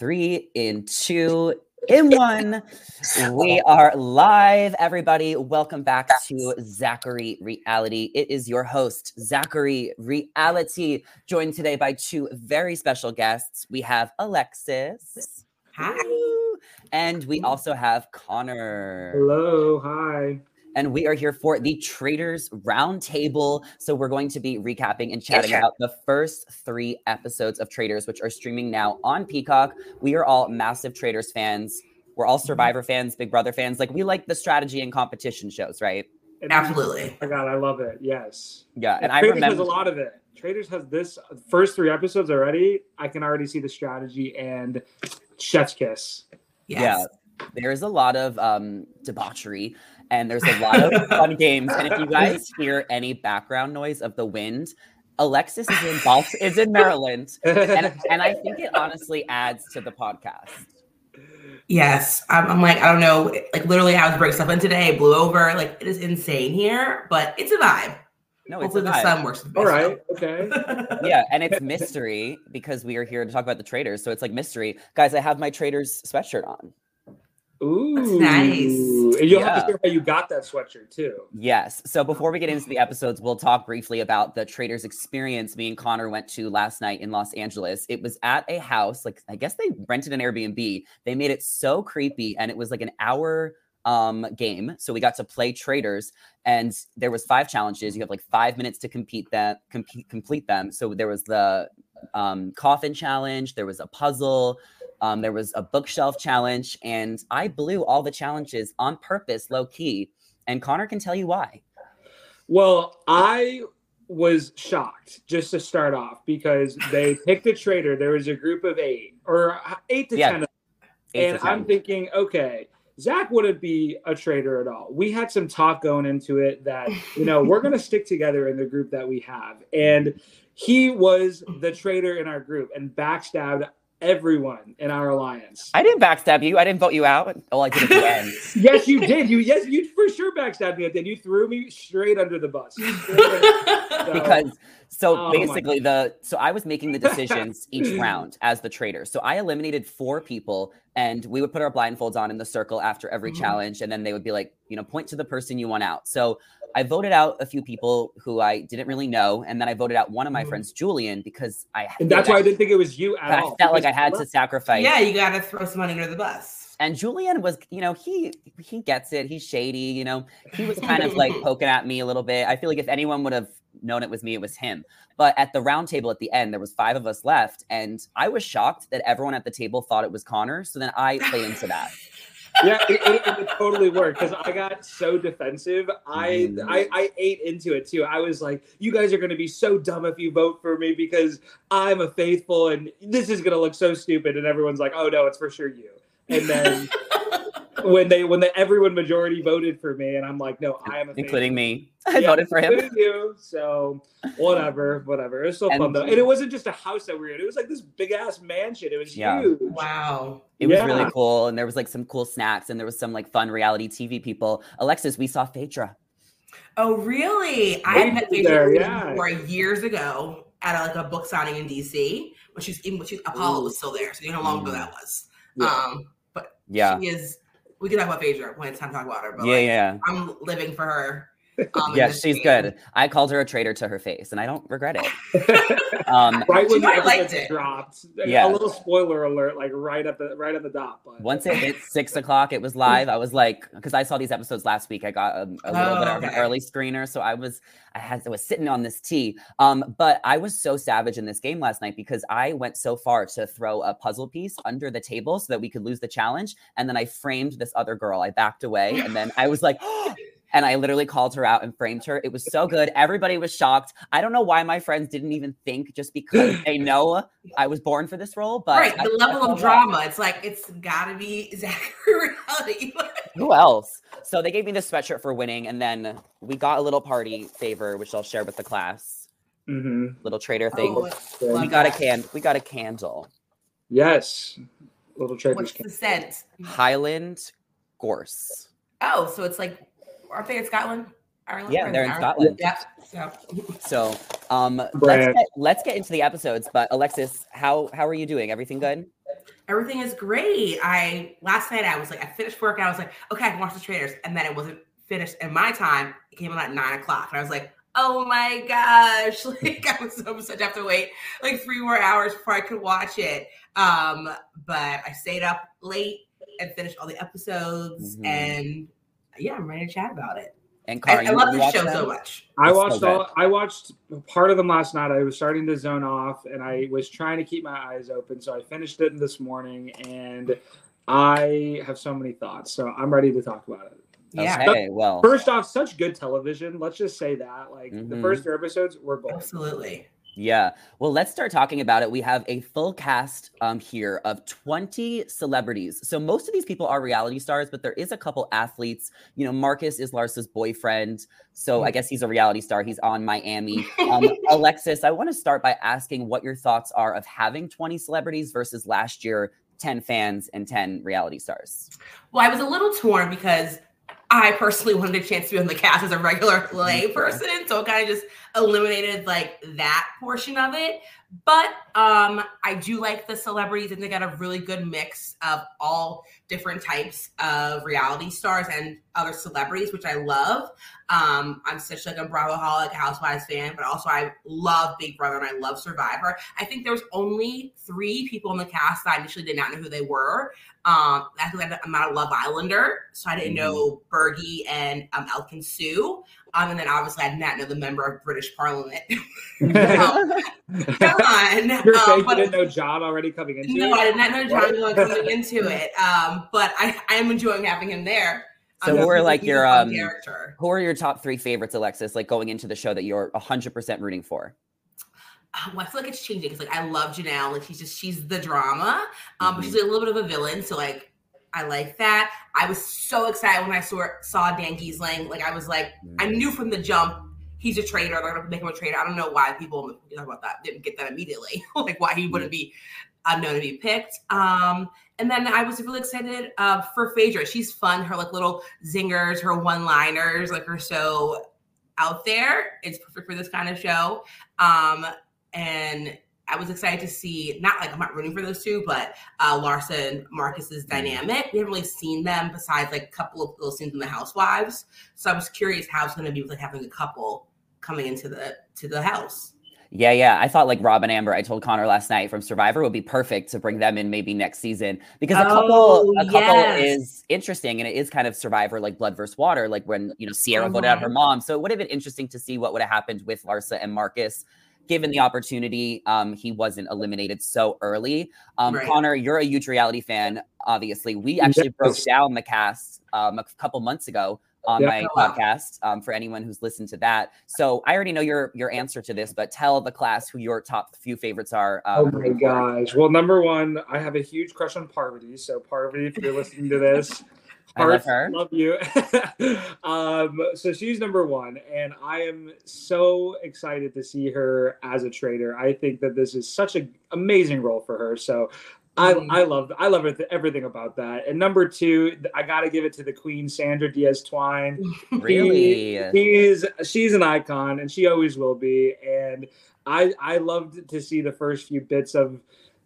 three, in two, in one. We are live, everybody. Welcome back to Zachary Reality. It is your host, Zachary Reality, joined today by two very special guests. We have Alexis. Hi. And we also have Connor. Hello. Hi. And we are here for the Traitors Roundtable. So we're going to be recapping and chatting about the first three episodes of Traitors, which are streaming now on Peacock. We are all massive Traitors fans. We're all Survivor fans, Big Brother fans. Like we like the strategy and competition shows, right? And Absolutely. Oh my God, I love it. Yes. Yeah, and I Traitors remember has a lot of it. Traitors has this first three episodes already. I can already see the strategy and chef's kiss. Yes. Yeah, there's a lot of um, debauchery and there's a lot of fun games. And if you guys hear any background noise of the wind, Alexis is in Balt- is in Maryland, and, and I think it honestly adds to the podcast. Yes. I'm, I'm like, I don't know. Like, literally, I was breaking stuff in today, blew over. Like, it is insane here, but it's a vibe. No, it's Hopefully, a the sun works. with All this, right. Okay. yeah, and it's mystery because we are here to talk about the traitors. So it's like mystery, guys. I have my traitors sweatshirt on. Ooh. nice. And you'll have to share how you got that sweatshirt too. Yes. So before we get into the episodes, we'll talk briefly about the traitors experience me and Connor went to last night in Los Angeles. It was at a house, like I guess they rented an Airbnb. They made it so creepy and it was like an hour um game. So we got to play traitors and there was five challenges. You have like 5 minutes to compete them compete complete them. So there was the um coffin challenge, there was a puzzle, um, there was a bookshelf challenge, and I blew all the challenges on purpose, low key. And Connor can tell you why. Well, I was shocked just to start off because they picked a trader. There was a group of eight or eight to Yeah, ten Eight and to I'm 10. thinking, okay, Zach wouldn't be a traitor at all. We had some talk going into it that, you know, we're going to stick together in the group that we have. And he was the traitor in our group and backstabbed everyone in our alliance. I didn't backstab you. I didn't vote you out. Oh, I did at the end. yes, you did. You yes, you for sure backstabbed me at the end. You threw me straight under the bus. So- because so Oh basically the so I was making the decisions each round as the trader. So I eliminated four people and we would put our blindfolds on in the circle after every Mhm. challenge and then they would be like, you know, point to the person you want out. So I voted out a few people who I didn't really know and then I voted out one of my Mhm. friends, Julian, because I and that's why I didn't think it was you at I all. felt like I had to sacrifice yeah, you got to throw some money under the bus. And Julian was, you know, he he gets it. He's shady, you know. He was kind of like poking at me a little bit. I feel like if anyone would have known it was me, it was him. But at the round table at the end, there was five of us left, and I was shocked that everyone at the table thought it was Connor. So then I played into that. yeah, it, it, it totally worked because I got so defensive. I. I mm-hmm. I ate into it too. I was like, "You guys are going to be so dumb if you vote for me because I'm a faithful, and this is going to look so stupid." And everyone's like, "Oh no, it's for sure you." And then when they when the everyone majority voted for me, and I'm like, "No, I am a including faithful." me. I Yeah, voted for him. including you. So whatever, whatever. It was so fun And- though, and it wasn't just a house that we were in. It was like this big ass mansion. It was Yeah. huge. wow. It was Yeah. really cool, and there was like some cool snacks, and there was some like fun reality TV people. Alexis, we saw Phaedra. Oh, really? I met did Phaedra yeah. before years ago at a, like a book signing in DC. When she's even when she Apollo was still there, so you know how long ago that was. Yeah. Um, but Yeah, she is. We can talk about Phaedra when it's time to talk about her. But yeah, like, yeah. I'm living for her. Um, in Yeah, this she's game. good. I called her a traitor to her face, and I don't regret it. Um, right She when the liked episode it. dropped. Yeah. A little spoiler alert, like right at the right at the dot. But Once it hit six o'clock, it was live. I was like, because I saw these episodes last week. I got a, a little bit Oh, of an early screener, so I was, I had, I was sitting on this tea. Um, but I was so savage in this game last night because I went so far to throw a puzzle piece under the table so that we could lose the challenge, and then I framed this other girl. I backed away, and then I was like. And I literally called her out and framed her. It was so good. Everybody was shocked. I don't know why my friends didn't even think just because they know I was born for this role. But right, the I level felt of that. drama. It's like it's got to be Zachary reality. Who else? So they gave me this sweatshirt for winning, and then we got a little party favor, which I'll share with the class. Mhm. Little trader thing. Oh, we love got a can. We got a candle. yes, little trader's What's the scent? Highland Gorse. Oh, so it's like, aren't they in Scotland? Ireland? Yeah, they're in Ireland? Scotland. Yeah. So So um let's get, let's get into the episodes. But Alexis, how how are you doing? Everything good? Everything is great. I last night I was like, I finished work and I was like, okay, I can watch the trailers. And then it wasn't finished in my time. It came out at nine o'clock. And I was like, oh my gosh. Like I was so such have to wait like three more hours before I could watch it. Um, but I stayed up late and finished all the episodes. Mhm. And yeah, I'm ready to chat about it. And I, Car, I you- love this show them? so much. I It's so watched good. all. I watched part of them last night. I was starting to zone off, and I was trying to keep my eyes open. So I finished it this morning, and I have so many thoughts. So I'm ready to talk about it. Yeah, Okay, well, First off, such good television. Let's just say that. Like the Mhm. first two episodes were gold. absolutely. Yeah. Well, let's start talking about it. We have a full cast um here of 20 celebrities. So most of these people are reality stars, but there is a couple athletes. You know, Marcus is Larsa's boyfriend. So I guess he's a reality star. He's on Miami. Um, Alexis, I want to start by asking what your thoughts are of having 20 celebrities versus last year 10 fans and 10 reality stars. Well, I was a little torn because I personally wanted a chance to be on the cast as a regular lay person, so it kind of just eliminated like that portion of it. But um, I do like the celebrities, and they got a really good mix of all different types of reality stars and other celebrities, which I love. Um, I'm such like a Bravo holic Housewives fan, but also I love Big Brother and I love Survivor. I think there was only three people in the cast that I initially did not know who they were. Um, that's because I'm not a Love Islander, so I didn't Mhm. know Bergie and um, Ekin-Su. Um, and then obviously I did not know the member of British Parliament. Come on, You're Um, saying you didn't know John already coming into no, it? I did not know John coming into it. Um, but I, I am enjoying having him there. So Um, who are like your um character? who are your top three favorites, Alexis, like going into the show that you're 100% rooting for? Well, I feel like it's changing because like I love Janelle, like she's just she's the drama, um, but Mhm. she's a little bit of a villain, so like I like that. I was so excited when I saw saw Dan Gheesling. Like I was like, I knew from the jump he's a traitor. They're gonna make him a traitor. I don't know why people talk about that didn't get that immediately. like why he wouldn't be unknown to be picked. Um, and then I was really excited uh, for Phaedra. She's fun. Her like little zingers, her one liners, like are so out there. It's perfect for this kind of show. Um, and I was excited to see not like I'm not rooting for those two, but uh Larsa and Marcus's dynamic. We haven't really seen them besides like a couple of little scenes in the Housewives. So I was curious how it's gonna be with like having a couple coming into the to the house. Yeah, yeah. I thought like Rob and Amber, I told Connor last night from Survivor would be perfect to bring them in maybe next season because a couple Oh, a couple yes. is interesting and it is kind of Survivor like blood versus water, like when you know Ciera voted out her Mhm. mom. So it would have been interesting to see what would have happened with Larsa and Marcus. Given the opportunity, um, he wasn't eliminated so early. Um, Right. Connor, you're a huge reality fan. Obviously, we actually broke down the cast um, a couple months ago on Yeah. my Oh, podcast um, for anyone who's listened to that. So I already know your your answer to this, but tell the class who your top few favorites are. Oh Um, my gosh. Well, number one, I have a huge crush on Parvati. So, Parvati, if you're listening to this, I love her. Love you. um, so she's number one, and I am so excited to see her as a trader. I think that this is such an amazing role for her. So. I, Mhm. I love I love everything about that. And number two, I got to give it to the Queen, Sandra Diaz Twine. really? She is she's an icon and she always will be. And I I loved to see the first few bits of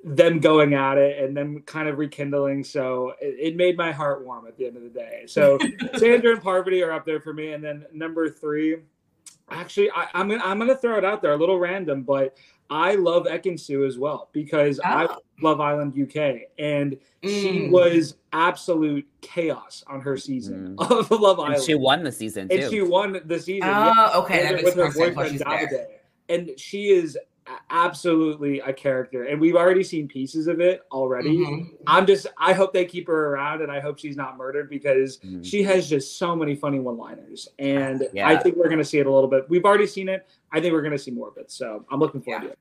them going at it and them kind of rekindling. So it, it made my heart warm at the end of the day. So Sandra and Parvati are up there for me. And then number three, actually I, I'm gonna I'm gonna throw it out there a little random, but I love Ekin-Su as well because I Oh. love Island UK and she Mm. was absolute chaos on her season of Love and Island she won the season too. and she won the season yeah, Oh, okay. That with, her more sense why boyfriend she's there. Davide. And she is a- absolutely a character, and we've already seen pieces of it already. Mhm. I'm just, I hope they keep her around, and I hope she's not murdered because Mhm. she has just so many funny one-liners, and Yeah. I think we're going to see it a little bit. We've already seen it. I think we're going to see more of it, so I'm looking forward Yeah. to it.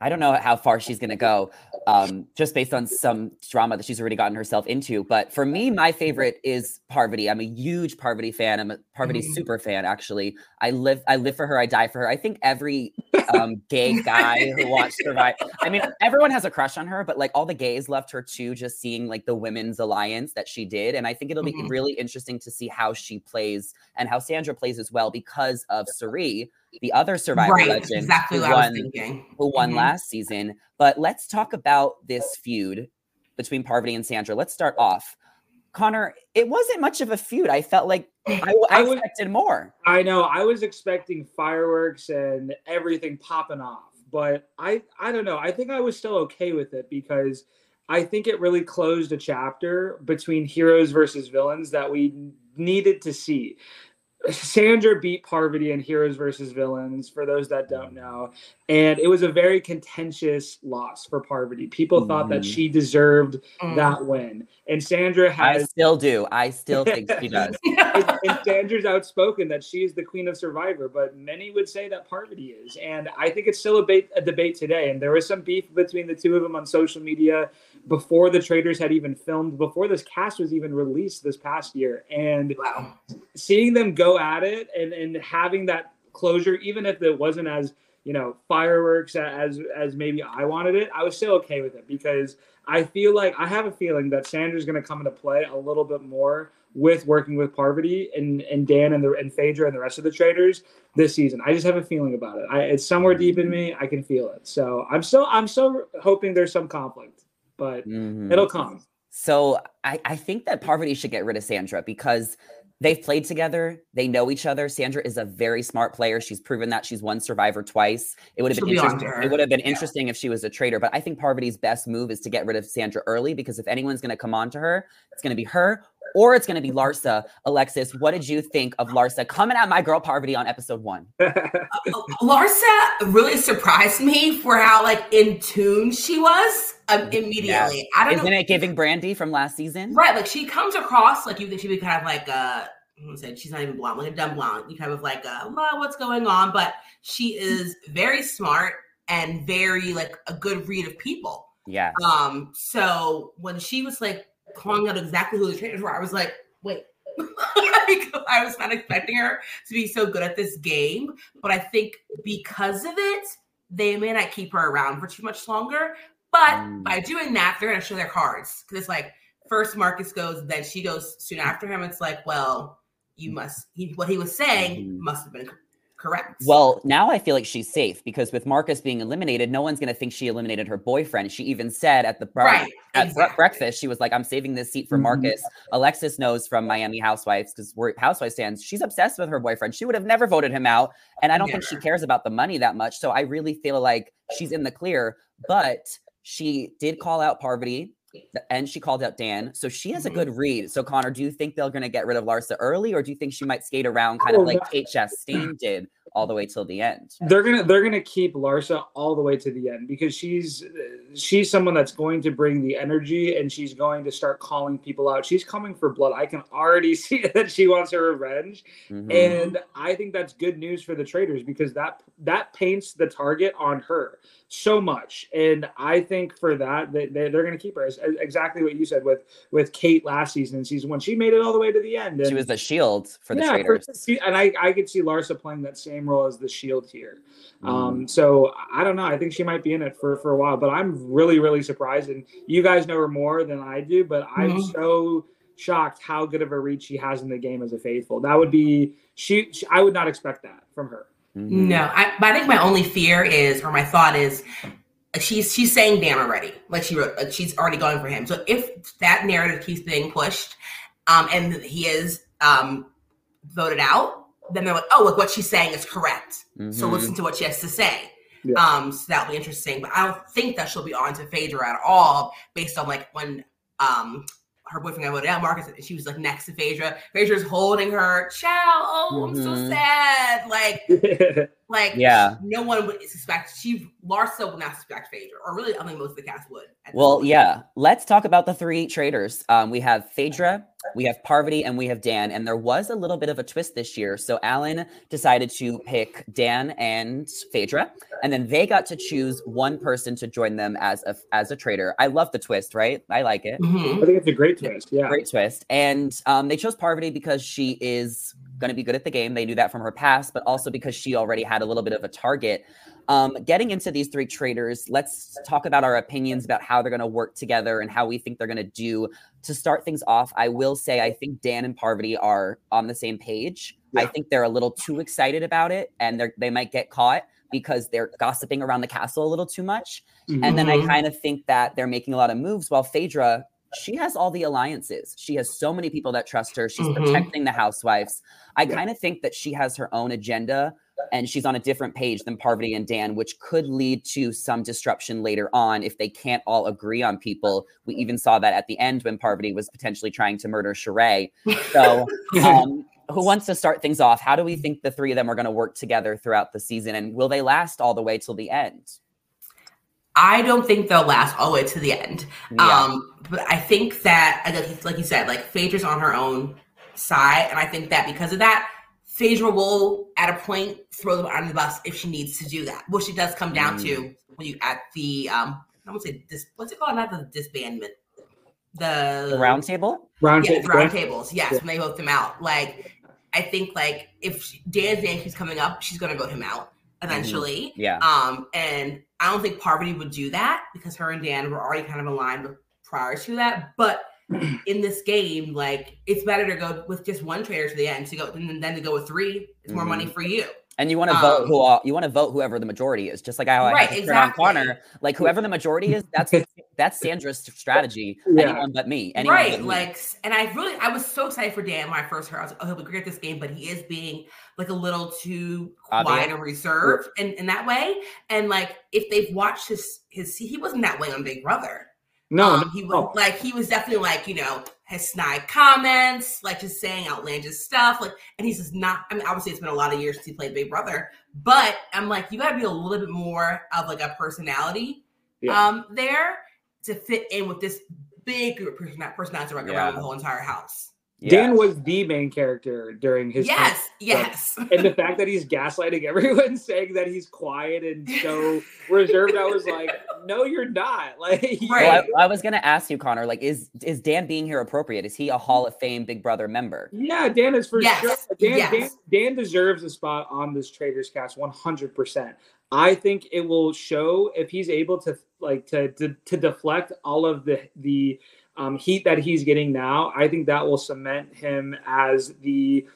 I don't know how far she's going to go, um, just based on some drama that she's already gotten herself into. But for me, my favorite is Parvati. I'm a huge Parvati fan. I'm a Parvati Mhm. super fan. Actually, I live, I live for her. I die for her. I think every um, gay guy who watched Survive. I mean, everyone has a crush on her, but like all the gays loved her too. Just seeing like the women's alliance that she did, and I think it'll be Mhm. really interesting to see how she plays and how Sandra plays as well because of Cirie, the other Survivor Right. Legend, exactly who what I was won thinking. who won Mhm. last season. But let's talk about this feud between Parvati and Sandra. Let's start off. Connor, it wasn't much of a feud. I felt like I, I, I was, expected more. I know. I was expecting fireworks and everything popping off, but I I don't know. I think I was still okay with it because I think it really closed a chapter between heroes versus villains that we needed to see. Sandra beat Parvati in Heroes versus Villains, for those that don't know. And it was a very contentious loss for Parvati. People mm. thought that mm-hmm. she deserved mm. that win. And Sandra has. I still do. I still think she does. And, and, Sandra's outspoken that she is the queen of Survivor, but many would say that Parvati is. And I think it's still a, a debate today. And there was some beef between the two of them on social media before the traders had even filmed, before this cast was even released this past year. And wow. seeing them go at it and, and having that closure, even if it wasn't as you know fireworks as as maybe I wanted it, I was still okay with it because I feel like I have a feeling that Sandra's going to come into play a little bit more with working with Parvati and, and Dan and the and Phaedra and the rest of the traders this season. I just have a feeling about it. I, it's somewhere deep in me. I can feel it. So I'm still I'm still hoping there's some conflict, but mm-hmm. it'll come. So I, I think that Parvati should get rid of Sandra because They've played together. They know each other. Sandra is a very smart player. She's proven that she's won Survivor twice. It would have been interesting. It would have been yeah. interesting if she was a traitor. But I think Parvati's best move is to get rid of Sandra early because if anyone's going to come on to her, it's going to be her or it's going to be Larsa. Alexis, what did you think of Larsa coming at my girl Parvati on episode one? uh, Larsa really surprised me for how like in tune she was um, immediately. I don't know. Isn't know. it giving Brandi from last season? Right. Like she comes across like you think she'd be kind of like a, said she's not even blonde, like a dumb blonde. You kind of like, uh, well, what's going on? But she is very smart and very like a good read of people. Yeah. Um. So when she was like calling out exactly who the trainers were, I was like, wait. I was not expecting her to be so good at this game, but I think because of it, they may not keep her around for too much longer. But mm. by doing that, they're going to show their cards because it's like first Marcus goes, then she goes soon after him. It's like, well, you must. He, what he was saying mm. must have been correct. Well, now I feel like she's safe because with Marcus being eliminated, no one's going to think she eliminated her boyfriend. She even said at the bar- right, at exactly. breakfast, she was like, "I'm saving this seat for mm-hmm. Marcus." Alexis knows from Miami Housewives because we're Housewives fans. She's obsessed with her boyfriend. She would have never voted him out, and I don't think she cares about the money that much. So I really feel like she's in the clear. But she did call out Parvati and she called out Dan. So she has a mm-hmm. good read. So Connor, do you think they're going to get rid of Larsa early, or do you think she might skate around kind of like Kate Chastain did all the way till the end? They're gonna they're gonna keep Larsa all the way to the end because she's she's someone that's going to bring the energy and she's going to start calling people out. She's coming for blood. I can already see that she wants her revenge, mm-hmm. and I think that's good news for the traitors because that that paints the target on her so much. And I think for that, they, they, are going to keep her. As, exactly what you said with with Kate last season, season one. She made it all the way to the end. And, she was the shield for the yeah, traitors. For, and I, I could see Larsa playing that same role as the shield here. Mm. Um, so I don't know. I think she might be in it for, for a while, but I'm really, really surprised. And you guys know her more than I do, but mm-hmm. I'm so shocked how good of a reach she has in the game as a faithful. That would be she, she I would not expect that from her. Mm-hmm. No, I, but I think my only fear is, or my thought is, she's she's saying Dan already. Like she wrote, like she's already going for him. So if that narrative keeps being pushed, um, and he is um voted out, then they're like, oh, look, what she's saying is correct. Mm-hmm. So listen to what she has to say. Yeah. Um, so that'll be interesting. But I don't think that she'll be on to Phaedra at all, based on like when um her boyfriend got voted out, Marcus, and she was like next to Phaedra. Phaedra's holding her. Ciao. Oh, mm-hmm. I'm so mm-hmm. sad. Like, like yeah, no one would suspect. She Larsa would not suspect Phaedra, or really, I think most of the cast would. Well, yeah. Let's talk about the three traitors. Um, we have Phaedra, we have Parvati, and we have Dan. And there was a little bit of a twist this year. So Alan decided to pick Dan and Phaedra, and then they got to choose one person to join them as a as a traitor. I love the twist, right? I like it. Mm-hmm. I think it's a great twist. Yeah, great twist. And um, they chose Parvati because she is going to be good at the game. They knew that from her past, but also because she already had a little bit of a target. Um, getting into these three traders, let's talk about our opinions about how they're going to work together and how we think they're going to do. To start things off, I will say I think Dan and Parvati are on the same page. Yeah. I think they're a little too excited about it and they they might get caught. because they're gossiping around the castle a little too much. And then I Mhm. kind of think that they're making a lot of moves while Phaedra, she has all the alliances. She has so many people that trust her. She's Mhm. protecting the housewives. I Yeah. kind of think that she has her own agenda and she's on a different page than Parvati and Dan, which could lead to some disruption later on if they can't all agree on people. We even saw that at the end when Parvati was potentially trying to murder Sheree. So, um, who wants to start things off? How do we think the three of them are going to work together throughout the season? And will they last all the way till the end? I don't think they'll last all the way to the end. Yeah. Um, but I think that, like you said, like Phaedra's on her own side, and I think that because of that, Phaedra will, at a point, throw them under the bus if she needs to do that. Which she does come down to when you at the um, I would say dis, what's it called? Not the disbandment, the the round table? Round yeah, table. round tables. Yes, Yeah. when they vote them out. Like, I think like if she- Dan Dan keeps coming up, she's gonna vote him out eventually. Yeah. Um, and I don't think Parvati would do that because her and Dan were already kind of aligned with prior to that. But in this game, like it's better to go with just one trader to the end to go than, than to go with three. It's more Mhm. money for you. And you want to vote Um, who all, you want to vote whoever the majority is, just like I Right, had to on exactly. Connor. Like whoever the majority is, that's that's Sandra's strategy. Yeah. Anyone but me. Anyone right. but me. Like, and I really, I was so excited for Dan when I first heard. I was like, oh, he'll be great at this game, but he is being like a little too quiet and reserved in, in that way. And like, if they've watched his his, he wasn't that way on Big Brother. No, um, he was no. like he was definitely like you know his snide comments, like just saying outlandish stuff, like, and he's just not. I mean, obviously it's been a lot of years since he played Big Brother, but I'm like, you got to be a little bit more of like a personality, Yeah. um, there to fit in with this big group of person- personalities around the whole entire house. Yeah. Dan was the main character during his time. Yes, yes. and the fact that he's gaslighting everyone, saying that he's quiet and so reserved, I was like, no, you're not. Like, Right. Well, I, I was gonna ask you, Connor. Like, is is Dan being here appropriate? Is he a Hall of Fame Big Brother member? yeah, Dan is for Yes, sure. Dan, yes. Dan, Dan deserves a spot on this Traitors Cast 100%. I think it will show if he's able to like to to, to deflect all of the the um, heat that he's getting now. I think that will cement him as the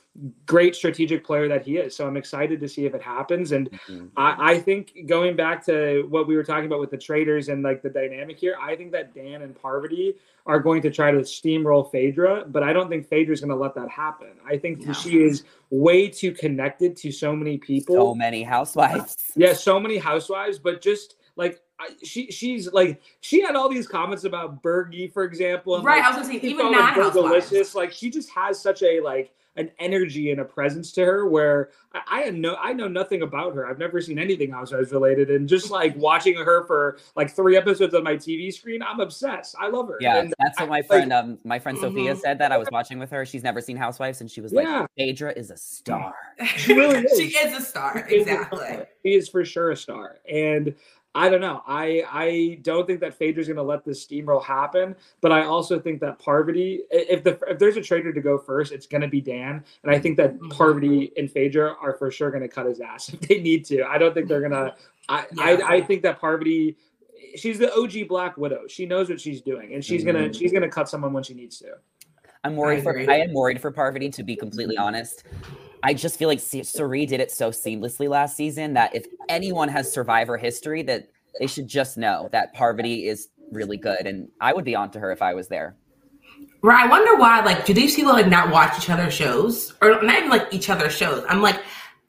great strategic player that he is. So I'm excited to see if it happens. And I, I think going back to what we were talking about with the traders and like the dynamic here, I think that Dan and Parvati are going to try to steamroll Phaedra, but I don't think Phaedra's going to let that happen. I think No. she is way too connected to so many people. So many housewives. Yeah, so many housewives, but just like I, she, she's like she had all these comments about Bergie, for example. And, Right, like, I was gonna say, she even called it non-housewives. Bergalicious. Like she just has such a like an energy and a presence to her where I, I had no I know nothing about her. I've never seen anything housewives related, and just like watching her for like three episodes on my TV screen, I'm obsessed. I love her. Yeah, And that's what I- my like, friend, um, my friend Sophia Mhm. said that I was watching with her. She's never seen Housewives, and she was Yeah. like, "Phaedra is a star." She really is. she is a star. She is a Exactly. star. She is for sure a star. And I don't know. I I don't think that Phaedra's going to let this steamroll happen. But I also think that Parvati, if the if there's a trader to go first, it's going to be Dan. And I think that Mhm. Parvati and Phaedra are for sure going to cut his ass if they need to. I don't think they're going to. I, Yeah. I I think that Parvati. She's the OG Black Widow. She knows what she's doing, and she's gonna Mhm. she's gonna cut someone when she needs to. I'm worried for. I am worried for Parvati to be completely honest. I just feel like Cirie did it so seamlessly last season that if anyone has Survivor history, that they should just know that Parvati is really good, and I would be onto her if I was there. Right. I wonder why, like, do these people like not watch each other's shows? Or not even like each other's shows. I'm like,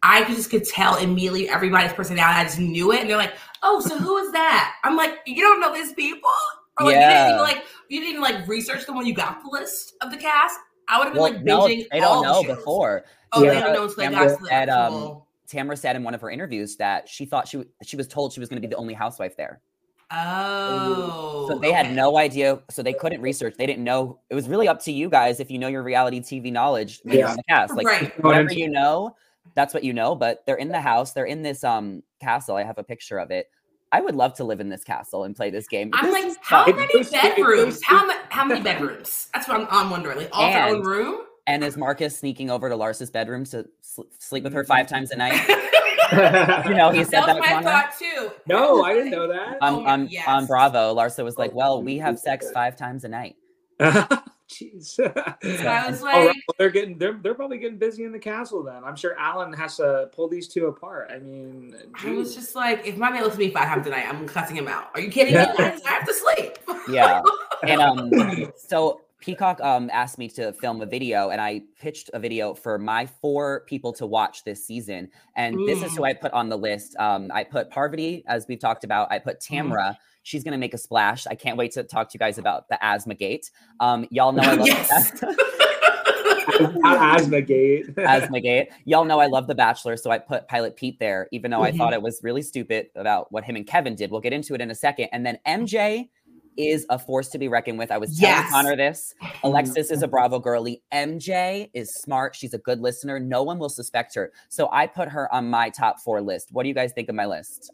I just could tell immediately everybody's personality. I just knew it. And they're like, oh, so who is that? I'm like, you don't know these people? Or like, you didn't Yeah. even like you didn't like research them when you got the list of the cast. I would have been Well, like no, binging they all don't the know shows. before. Oh, Yeah. they don't know until they Tamara got to said, um, actual. Tamara said in one of her interviews that she thought she she was told she was going to be the only housewife there. oh, So they had no idea. So they couldn't research. They didn't know. It was really up to you guys if you know your reality TV knowledge when you're Yeah. on the cast. Like Right. whatever you know, that's what you know. But they're in the house. They're in this um castle. I have a picture of it. I would love to live in this castle and play this game. I'm This like, is how fun. It many goes to- it bedrooms? How, ma- how many bedrooms? That's what I'm, I'm wondering. Like, all their own room? And is Marcus sneaking over to Lars's bedroom to sl- sleep with her five times a night? You know, he said that was that. my thought too. no, I didn't know that. On, Oh my- on, yes. on Bravo, Larsa was like, "Well, we have sex five times a night." Jeez. So I was All right, like, well, they're getting they're they're probably getting busy in the castle then. I'm sure Alan has to pull these two apart. I mean, I was just like, if my man looks at me five times tonight, I'm cussing him out. Are you kidding me? Yeah. I have to sleep. Yeah. And um, so Peacock um asked me to film a video, and I pitched a video for my four people to watch this season. And this is who I put on the list. Um, I put Parvati, as we've talked about. I put Tamra. She's gonna make a splash. I can't wait to talk to you guys about the asthma gate. Um, y'all know I love Yes. Asthma gate. asthma gate. Y'all know I love The Bachelor, so I put Pilot Pete there, even though I Mhm. thought it was really stupid about what him and Kevin did. We'll get into it in a second. And then MJ is a force to be reckoned with. I was telling Yes. Connor this. Alexis is a Bravo girly. MJ is smart. She's a good listener. No one will suspect her. So I put her on my top four list. What do you guys think of my list?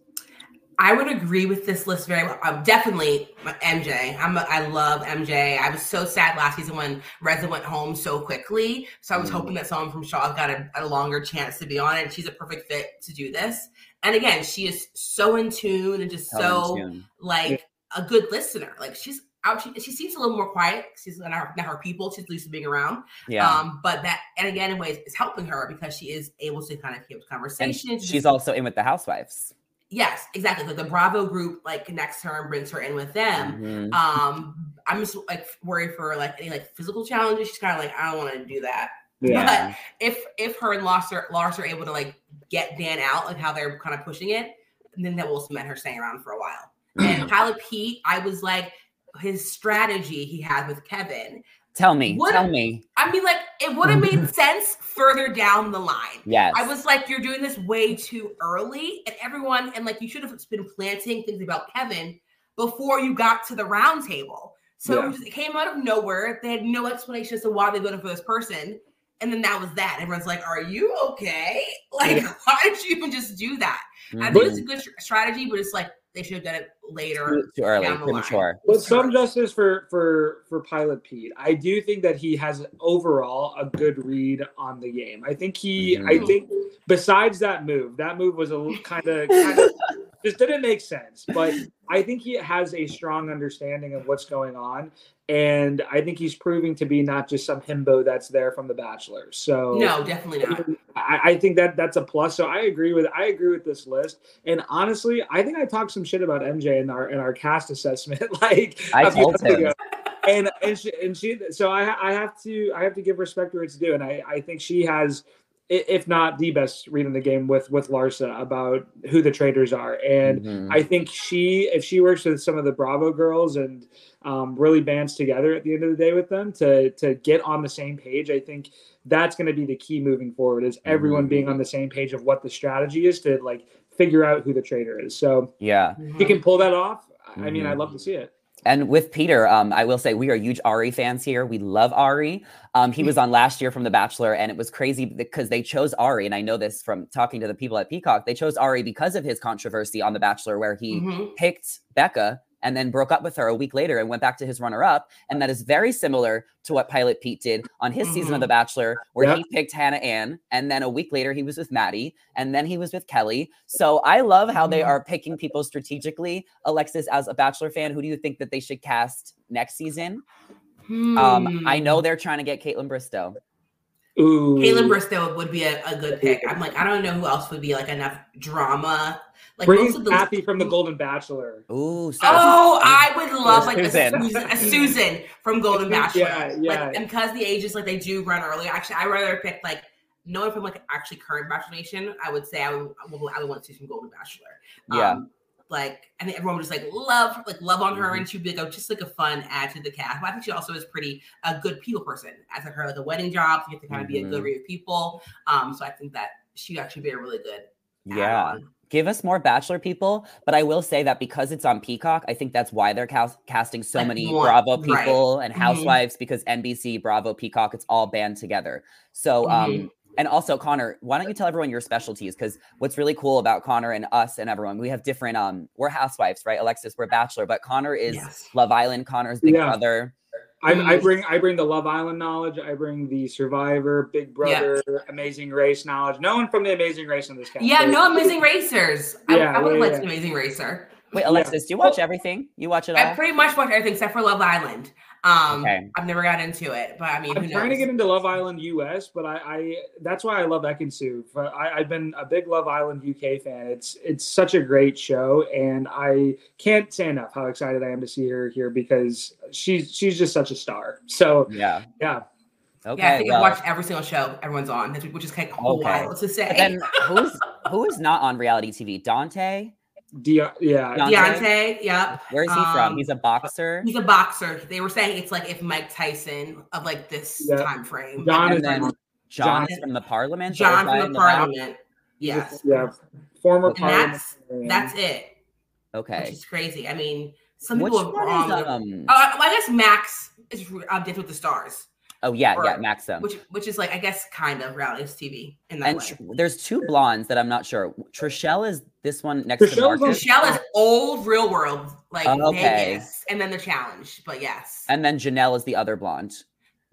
I would agree with this list very well. I'm definitely MJ. I'm a, I love MJ. I was so sad last season when Reza went home so quickly. So I was Mm. hoping that someone from Shaw got a, a longer chance to be on it. She's a perfect fit to do this. And again, she is so in tune and just so Tune. like a good listener. Like she's out. She, she seems a little more quiet. She's not her, not her people. She's used to being around. Yeah. Um, but that and again in ways is helping her because she is able to kind of keep and conversations. she's also in with the housewives. Yes, exactly. Like the Bravo group like connects her and brings her in with them. Mhm. Um, I'm just like worried for like any like physical challenges. She's kind of like, I don't want to do that. Yeah. But if if her and Lars are Lars are able to like get Dan out, like how they're kind of pushing it, then that will cement her staying around for a while. And Pilot Pete, I was like, his strategy he had with Kevin. Tell me. Tell me. I mean, like it would have made sense further down the line. Yes. I was like, you're doing this way too early, and everyone, and like you should have been planting things about Kevin before you got to the round table. So Yeah. it, came out of nowhere. They had no explanation as to why they voted for this person, and then that was that. Everyone's like, "Are you okay? Like, why did you even just do that?" I think it's a good str- strategy, but it's like they should have done it later. too early, down the premature. But some justice for for for Pilot Pete. I do think that he has overall a good read on the game. I think he. I Mhm. think besides that move, that move was a kind of just didn't make sense. But I think he has a strong understanding of what's going on, and I think he's proving to be not just some himbo that's there from The Bachelor. So No, definitely not. I, I think that that's a plus. So I agree with I agree with this list. And honestly, I think I talked some shit about MJ in our in our cast assessment. like I a few told months him. ago. And and she, and she so I I have to I have to give respect where it's due. And I I think she has i- if not the best read in the game with with Larsa about who the traders are. And Mhm. I think she, if she works with some of the Bravo girls and um, really bands together at the end of the day with them to to get on the same page, I think that's going to be the key moving forward. Is everyone Mhm. being on the same page of what the strategy is to like figure out who the trader is. So yeah. if you can pull that off. I mean, Mhm. I'd love to see it. And with Peter, um, I will say we are huge Ari fans here. We love Ari. Um, he was on last year from The Bachelor, and it was crazy because they chose Ari. And I know this from talking to the people at Peacock. They chose Ari because of his controversy on The Bachelor, where he Mhm. picked Becca and then broke up with her a week later and went back to his runner up. And that is very similar to what Pilot Pete did on his season of Mhm. The Bachelor, where Yep. he picked Hannah Ann. And then a week later, he was with Maddie. And then he was with Kelly. So I love how they Mhm. are picking people strategically. Alexis, as a Bachelor fan, who do you think that they should cast next season? Um, I Hmm. know they're trying to get Kaitlyn Bristowe. Ooh, Kaitlyn Bristowe would be a, a good pick. I'm like, I don't know who else would be like enough drama. Like bring most of the Kathy from the Golden Bachelor. Ooh, so Oh, I would love like Susan. a Susan, a Susan from Golden Bachelor. Yeah, yeah. Like, and because the ages like they do run early. Actually, I rather pick like no one from like actually current Bachelor Nation. I would say I would I would, I would want to see from Golden Bachelor. Yeah. Um, like I think everyone would just like love like love on her, Mhm. and she'd be like a, just like a fun add to the cast. But I think she also is pretty a good people person. As like her like a wedding job, you have to kind of be a good Mhm. read of people. Um, so I think that she'd actually be a really good yeah. add-on. Give us more Bachelor people, but I will say that because it's on Peacock, I think that's why they're cas- casting so many more, Bravo right. people and Mhm. Housewives because NBC, Bravo, Peacock, it's all band together. So, um, Mhm. and also Connor, why don't you tell everyone your specialties? Because what's really cool about Connor and us and everyone, we have different. Um, we're Housewives, right? Alexis, we're Bachelor, but Connor is Yes. Love Island. Connor's Big Yeah. Brother. I, I bring I bring the Love Island knowledge. I bring the Survivor, Big Brother, Amazing Race knowledge. No one from the Amazing Race in this cast. Yeah, no Amazing Racers. I, Yeah, I would have yeah, liked yeah. an Amazing Racer. Wait, Yeah. Alexis, do you watch everything? You watch it all? I pretty much watch everything except for Love Island. Um, Okay. I've never got into it, but I mean, I'm who trying to get into Love Island US, but I, I that's why I love Ekin-Su. I, I've been a big Love Island UK fan. It's it's such a great show, and I can't say enough how excited I am to see her here because she's she's just such a star. So Yeah. yeah, Okay. yeah, I think well, I've watched every single show everyone's on, which is kind of Okay. wild to say. but then who's who is not on reality TV? Dante. Dia- yeah, Dante? Deontay, yep. Where is he Um, from? He's a boxer. He's a boxer. They were saying it's like if Mike Tyson of like this Yeah. time frame. John And is then on- John John- from the Parliament. the John from in the back? Parliament. Yes. yeah, former And that's- That's it. Which Okay. is crazy. I mean, some Which people are wrong. is um? Uh, well, I guess Max is Dance with the Stars, Oh yeah, yeah, or- Maxim. which which is like I guess kind of reality TV in that And way. tr- there's two blondes that I'm not sure. Trishelle is this one next to Trishelle's on- Marcus, Michelle is old real world, like Oh, okay. Vegas, and then the challenge. But yes, and then Janelle is the other blonde.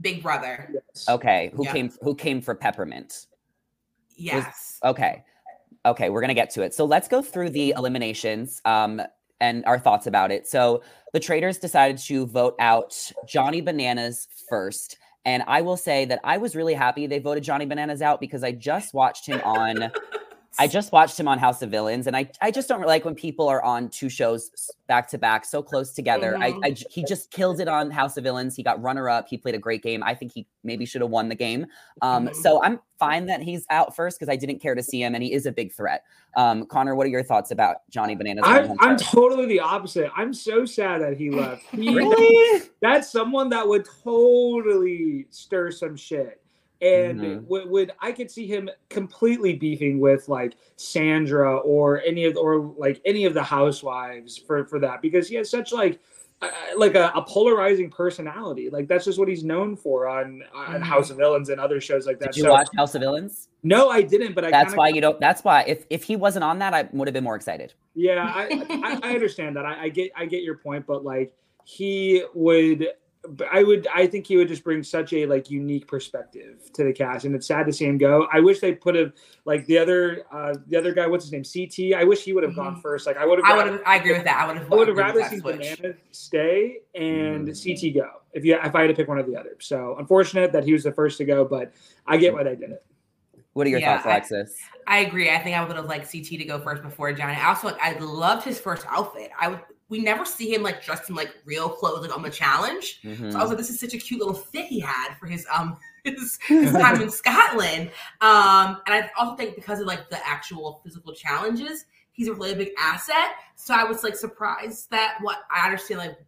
Big Brother. Yes. Okay, who Yeah. came who came for Peppermint? Yes. Okay. Okay, we're going to get to it. So let's go through the eliminations um, and our thoughts about it. So the traders decided to vote out Johnny Bananas first. And I will say that I was really happy they voted Johnny Bananas out because I just watched him on I just watched him on House of Villains, and I, I just don't like when people are on two shows back to back so close together. I, Mhm. I j- he just killed it on House of Villains. He got runner up. He played a great game. I think he maybe should have won the game. Um, Mhm. so I'm fine that he's out first because I didn't care to see him, and he is a big threat. Um, Connor, what are your thoughts about Johnny Bananas? I'm, I'm totally the opposite. I'm so sad that he left. He, really. That's someone that would totally stir some shit. And Mhm. would, would I could see him completely beefing with like Sandra or any of or like any of the housewives for for that because he has such like uh, like a, a polarizing personality. Like that's just what he's known for on on Mhm. House of Villains and other shows like that. Did you so watch House of Villains? no, I didn't, but I That's kinda- why you don't. That's why if if he wasn't on that, I would have been more excited. Yeah, I, I, I understand that. I, I get I get your point, but like he would I would I think he would just bring such a like unique perspective to the cast, and it's sad to see him go. I wish they put have like the other uh the other guy, what's his name, CT. I wish he would have gone Mhm. first. Like I would have. I would have. I agree with that. I would have. I would have rather with seen switch. Banana stay and Mm. CT go. If you if I had to pick one or the other. So unfortunate that he was the first to go, but I get why they did it. What are your Yeah, thoughts, Alexis? I agree. I think I would have liked CT to go first before Johnny. I also like, I loved his first outfit. I would. We never see him like dressed in like real clothes like on the challenge. Mhm. So I was like, this is such a cute little fit he had for his um his, his time in Scotland. Um, and I also think because of like the actual physical challenges, he's a really big asset. So I was like surprised that what I understand like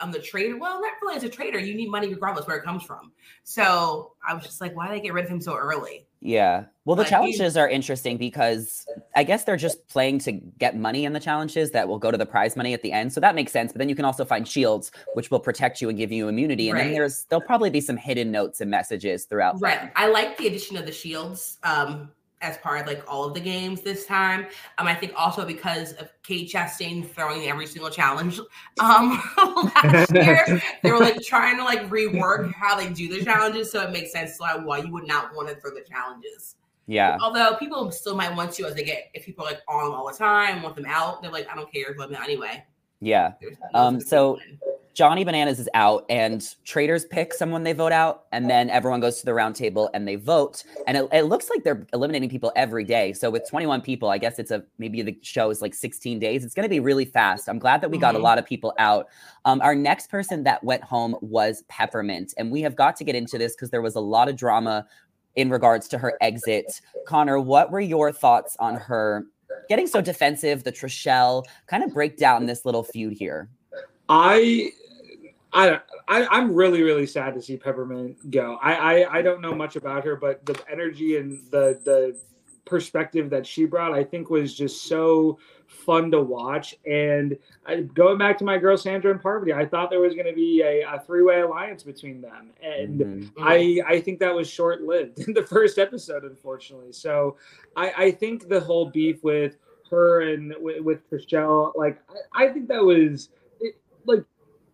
I'm the trader. Well, not really as a trader, you need money regardless where it comes from. So I was just like, why did they get rid of him so early? Yeah. Well, the he- challenges are interesting because I guess they're just playing to get money in the challenges that will go to the prize money at the end. So that makes sense. But then you can also find shields, which will protect you and give you immunity. And then there's there'll probably be some hidden notes and messages throughout. Right. I like the addition of the shields um as part of like all of the games this time. Um I think also because of Kate Chastain throwing every single challenge um last year. They were like trying to like rework how they do the challenges so it makes sense like why you would not want to throw the challenges. Yeah. Although people still might want to as they get if people are like on them all the time, want them out, they're like, I don't care, let me anyway. Yeah. Um, those are the so- in. Johnny Bananas is out, and traders pick someone they vote out, and then everyone goes to the round table and they vote. And it, it looks like they're eliminating people every day. So with 21 people, I guess it's a maybe the show is like 16 days. It's going to be really fast. I'm glad that we got a Mhm. lot of people out. Um, our next person that went home was Peppermint, and we have got to get into this because there was a lot of drama in regards to her exit. Connor, what were your thoughts on her getting so defensive? The Trishelle kind of break down this little feud here. I, I, I, I'm really, really sad to see Peppermint go. I, I, I don't know much about her, but the energy and the the perspective that she brought, I think, was just so fun to watch. And I, going back to my girl Sandra and Parvati, I thought there was going to be a, a three way alliance between them, and. Mhm. I, I think that was short lived in the first episode, unfortunately. So I, I think the whole beef with her and with, with Trishelle, like I, I think that was it, like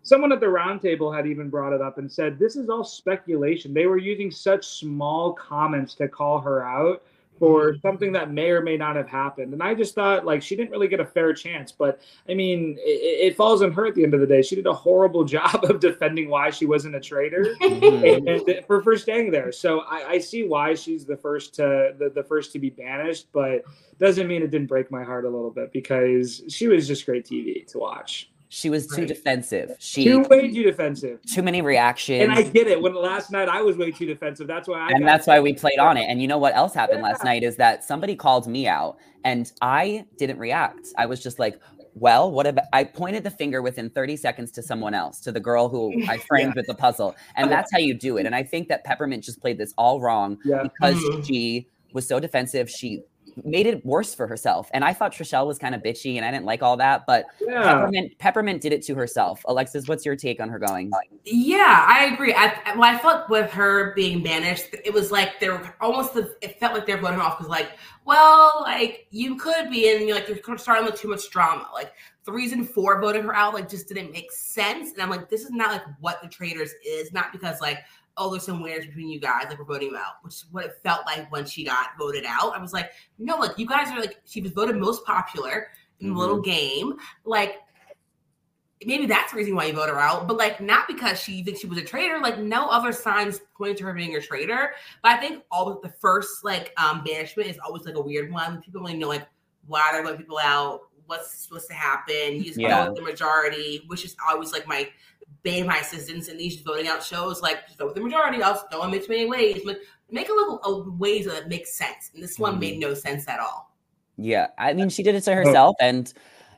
someone at the roundtable had even brought it up and said this is all speculation. They were using such small comments to call her out for something that may or may not have happened. And I just thought like she didn't really get a fair chance. But I mean, it, it falls on her at the end of the day. She did a horrible job of defending why she wasn't a traitor Mhm. and, and for, for staying there. So I, I see why she's the first to the, the first to be banished, but doesn't mean it didn't break my heart a little bit because she was just great TV to watch. She was too Right. defensive. She Too way too defensive. too many reactions. And I get it. When last night I was way too defensive. That's why I and that's why we played on it. And you know what else happened last night is that somebody called me out and I didn't react. I was just like, well, what about I pointed the finger within 30 seconds to someone else, to the girl who I framed with the puzzle. And that's how you do it. And I think that Peppermint just played this all wrong Yeah. because Mhm. she was so defensive. She made it worse for herself. And I thought Trishelle was kind of bitchy and I didn't like all that, but Yeah. Peppermint Peppermint did it to herself. Alexis, what's your take on her going? Yeah, I agree. I, I- well, I felt with her being banished, it was like they were almost. The, it felt like they're voting her off because, like, well, like you could be, and you're like you're starting with too much drama. Like the reason for voting her out, like, just didn't make sense. And I'm like, this is not like what the traitors is. Not because like, oh, there's some winners between you guys, like we're voting you out, which is what it felt like when she got voted out. I was like, no, like you guys are like she was voted most popular in the little game, like maybe that's the reason why you vote her out, but like not because she thinks she was a traitor. Like no other signs point to her being a traitor. But I think all the first like um banishment is always like a weird one. People really know like why they're voting people out, what's supposed to happen. You just Yeah. go with the majority, which is always like my bane my assistants in these voting out shows. Like just go with the majority. I'll go in many many ways. But make a little uh, ways that make sense. And this one Mhm. made no sense at all. Yeah, I mean, she did it to herself, and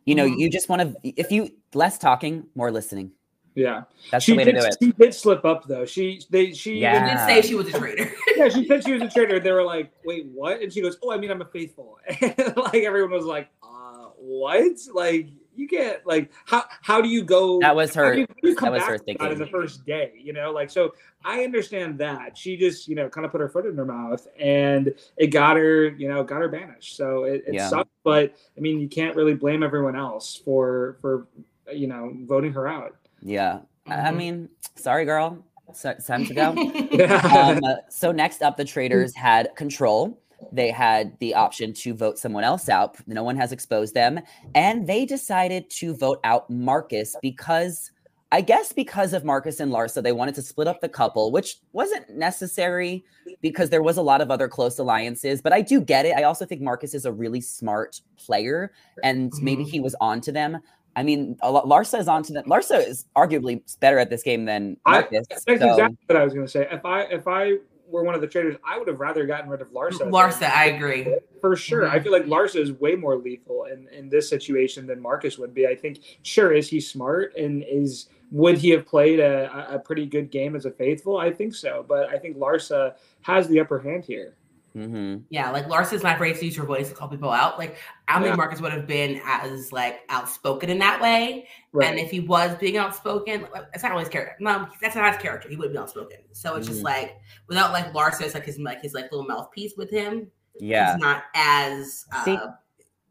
you know, Mhm. you just want to. If you less talking, more listening. Yeah. That's She the way to did, do it. she did slip up though. She they she Yeah. Did say she was a traitor. yeah, she said she was a traitor. They were like, "Wait, what?" And she goes, "Oh, I mean, I'm a faithful." And like everyone was like, "Uh, what?" Like you get like how how do you go? That was her. do you, you come was her thinking that in the first day, you know, like so. I understand that she just, you know, kind of put her foot in her mouth, and it got her, you know, got her banished. So it, it Yeah. sucked, but I mean, you can't really blame everyone else for for you know voting her out. Yeah, I I Mhm. mean, sorry, girl. So, time to go. Um, uh, so next up, the traitors had control. They had the option to vote someone else out. No one has exposed them, and they decided to vote out Marcus because, I guess, because of Marcus and Larsa, they wanted to split up the couple, which wasn't necessary because there was a lot of other close alliances. But I do get it. I also think Marcus is a really smart player, and maybe Mhm. he was on to them. I mean, a lot, Larsa is on to them. Larsa is arguably better at this game than I- That's so- exactly what I was going to say. If I if I were one of the traitors, I would have rather gotten rid of Larsa. Larsa, I agree. for sure. I Mhm. feel like Larsa is way more lethal in in this situation than Marcus would be. I think sure is he smart and is would he have played a- a pretty good game as a faithful? I think so, but I think Larsa has the upper hand here. Mhm. Yeah, like Larsa's not afraid to use her voice to call people out. Like I don't Yeah. think Marcus would have been as like outspoken in that way. Right. And if he was being outspoken, like, that's not always character. No, that's not his character. He wouldn't be outspoken. So it's Mhm. just like without like Larsa, it's like his like his like little mouthpiece with him. Yeah. He's not as uh, See-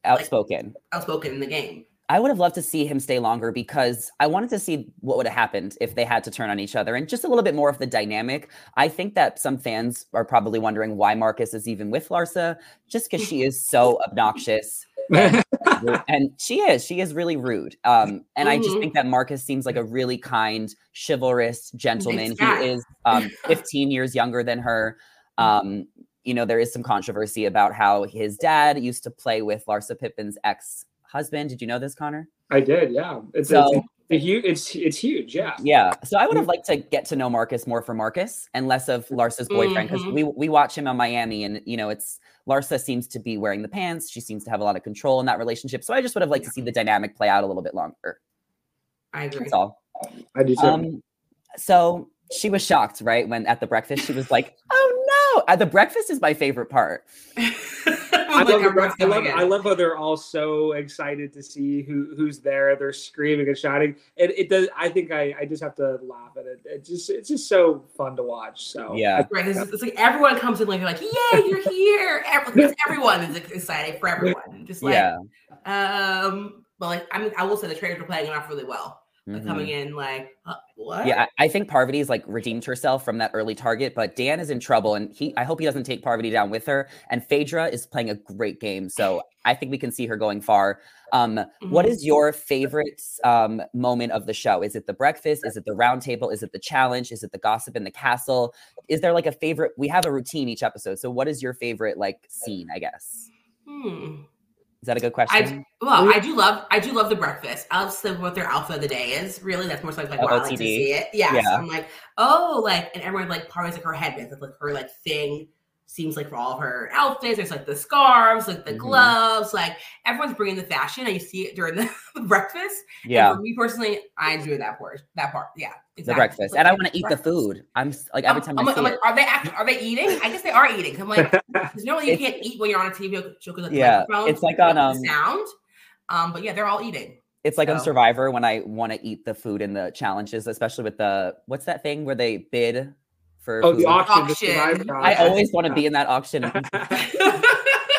outspoken. outspoken in the game. I would have loved to see him stay longer because I wanted to see what would have happened if they had to turn on each other and just a little bit more of the dynamic. I think that some fans are probably wondering why Marcus is even with Larsa, just because she is so obnoxious. and she is, she is really rude. Um, and I just Mhm. think that Marcus seems like a really kind, chivalrous gentleman. He is um, 15 years younger than her. Um, you know, there is some controversy about how his dad used to play with Larsa Pippen's ex husband. Did you know this, Connor? I did, yeah. It's So- it's, a huge. It's it's huge, yeah. Yeah. So I would have liked to get to know Marcus more for Marcus and less of Larsa's boyfriend because Mhm. we we watch him on Miami and you know it's Larsa seems to be wearing the pants. She seems to have a lot of control in that relationship. So I just would have liked to see the dynamic play out a little bit longer. I agree. That's all. I do too. Um, so she was shocked, right? When at the breakfast, she was like, "Oh no!" Uh, the breakfast is my favorite part. I Like, love, the, I love. I love how they're all so excited to see who who's there. They're screaming and shouting. It, it does. I think I, I just have to laugh at it. It just it's just so fun to watch. So Yeah. Right, it's, it's like everyone comes in like you're like, yay, you're here. Every, everyone is excited for everyone. Just like yeah, Um, but like I mean, I will say the traitors are playing it off really well. Like, coming in like uh, what? Yeah, I think Parvati's like redeemed herself from that early target, but Dan is in trouble, and he I hope he doesn't take Parvati down with her. And Phaedra is playing a great game, so I think we can see her going far. Um, what Mhm. is your favorite um, moment of the show? Is it the breakfast? Is it the round table? Is it the challenge? Is it the gossip in the castle? Is there like a favorite? We have a routine each episode, so what is your favorite like scene? I guess Hmm. Is that a good I question? well, I do love I do love the breakfast. I love what their alpha of the day is. Really, that's more so like Oh, why I like to see it. Yeah, Yeah. I'm like, oh, like, and everyone like parties like her headbands, like her like thing. Seems like for all her outfits, there's like the scarves, like the Mhm. gloves, like everyone's bringing the fashion, and you see it during the breakfast. And Yeah, for me personally, I enjoy that part. That part, yeah, the exactly. breakfast, Like, and I want to eat the food. I'm like every time I'm, I like, see I'm like, it. are they act- are they eating? I guess they are eating. I'm like, because normally you can't eat when you're on a TV show because of the Yeah, it's like on, um, sound. Um, but yeah, they're all eating. It's like on Survivor when I want to eat the food in the challenges, especially with the what's that thing where they bid for Oh, the food? auction. the Auction. Survivor I always want to be in that auction. and-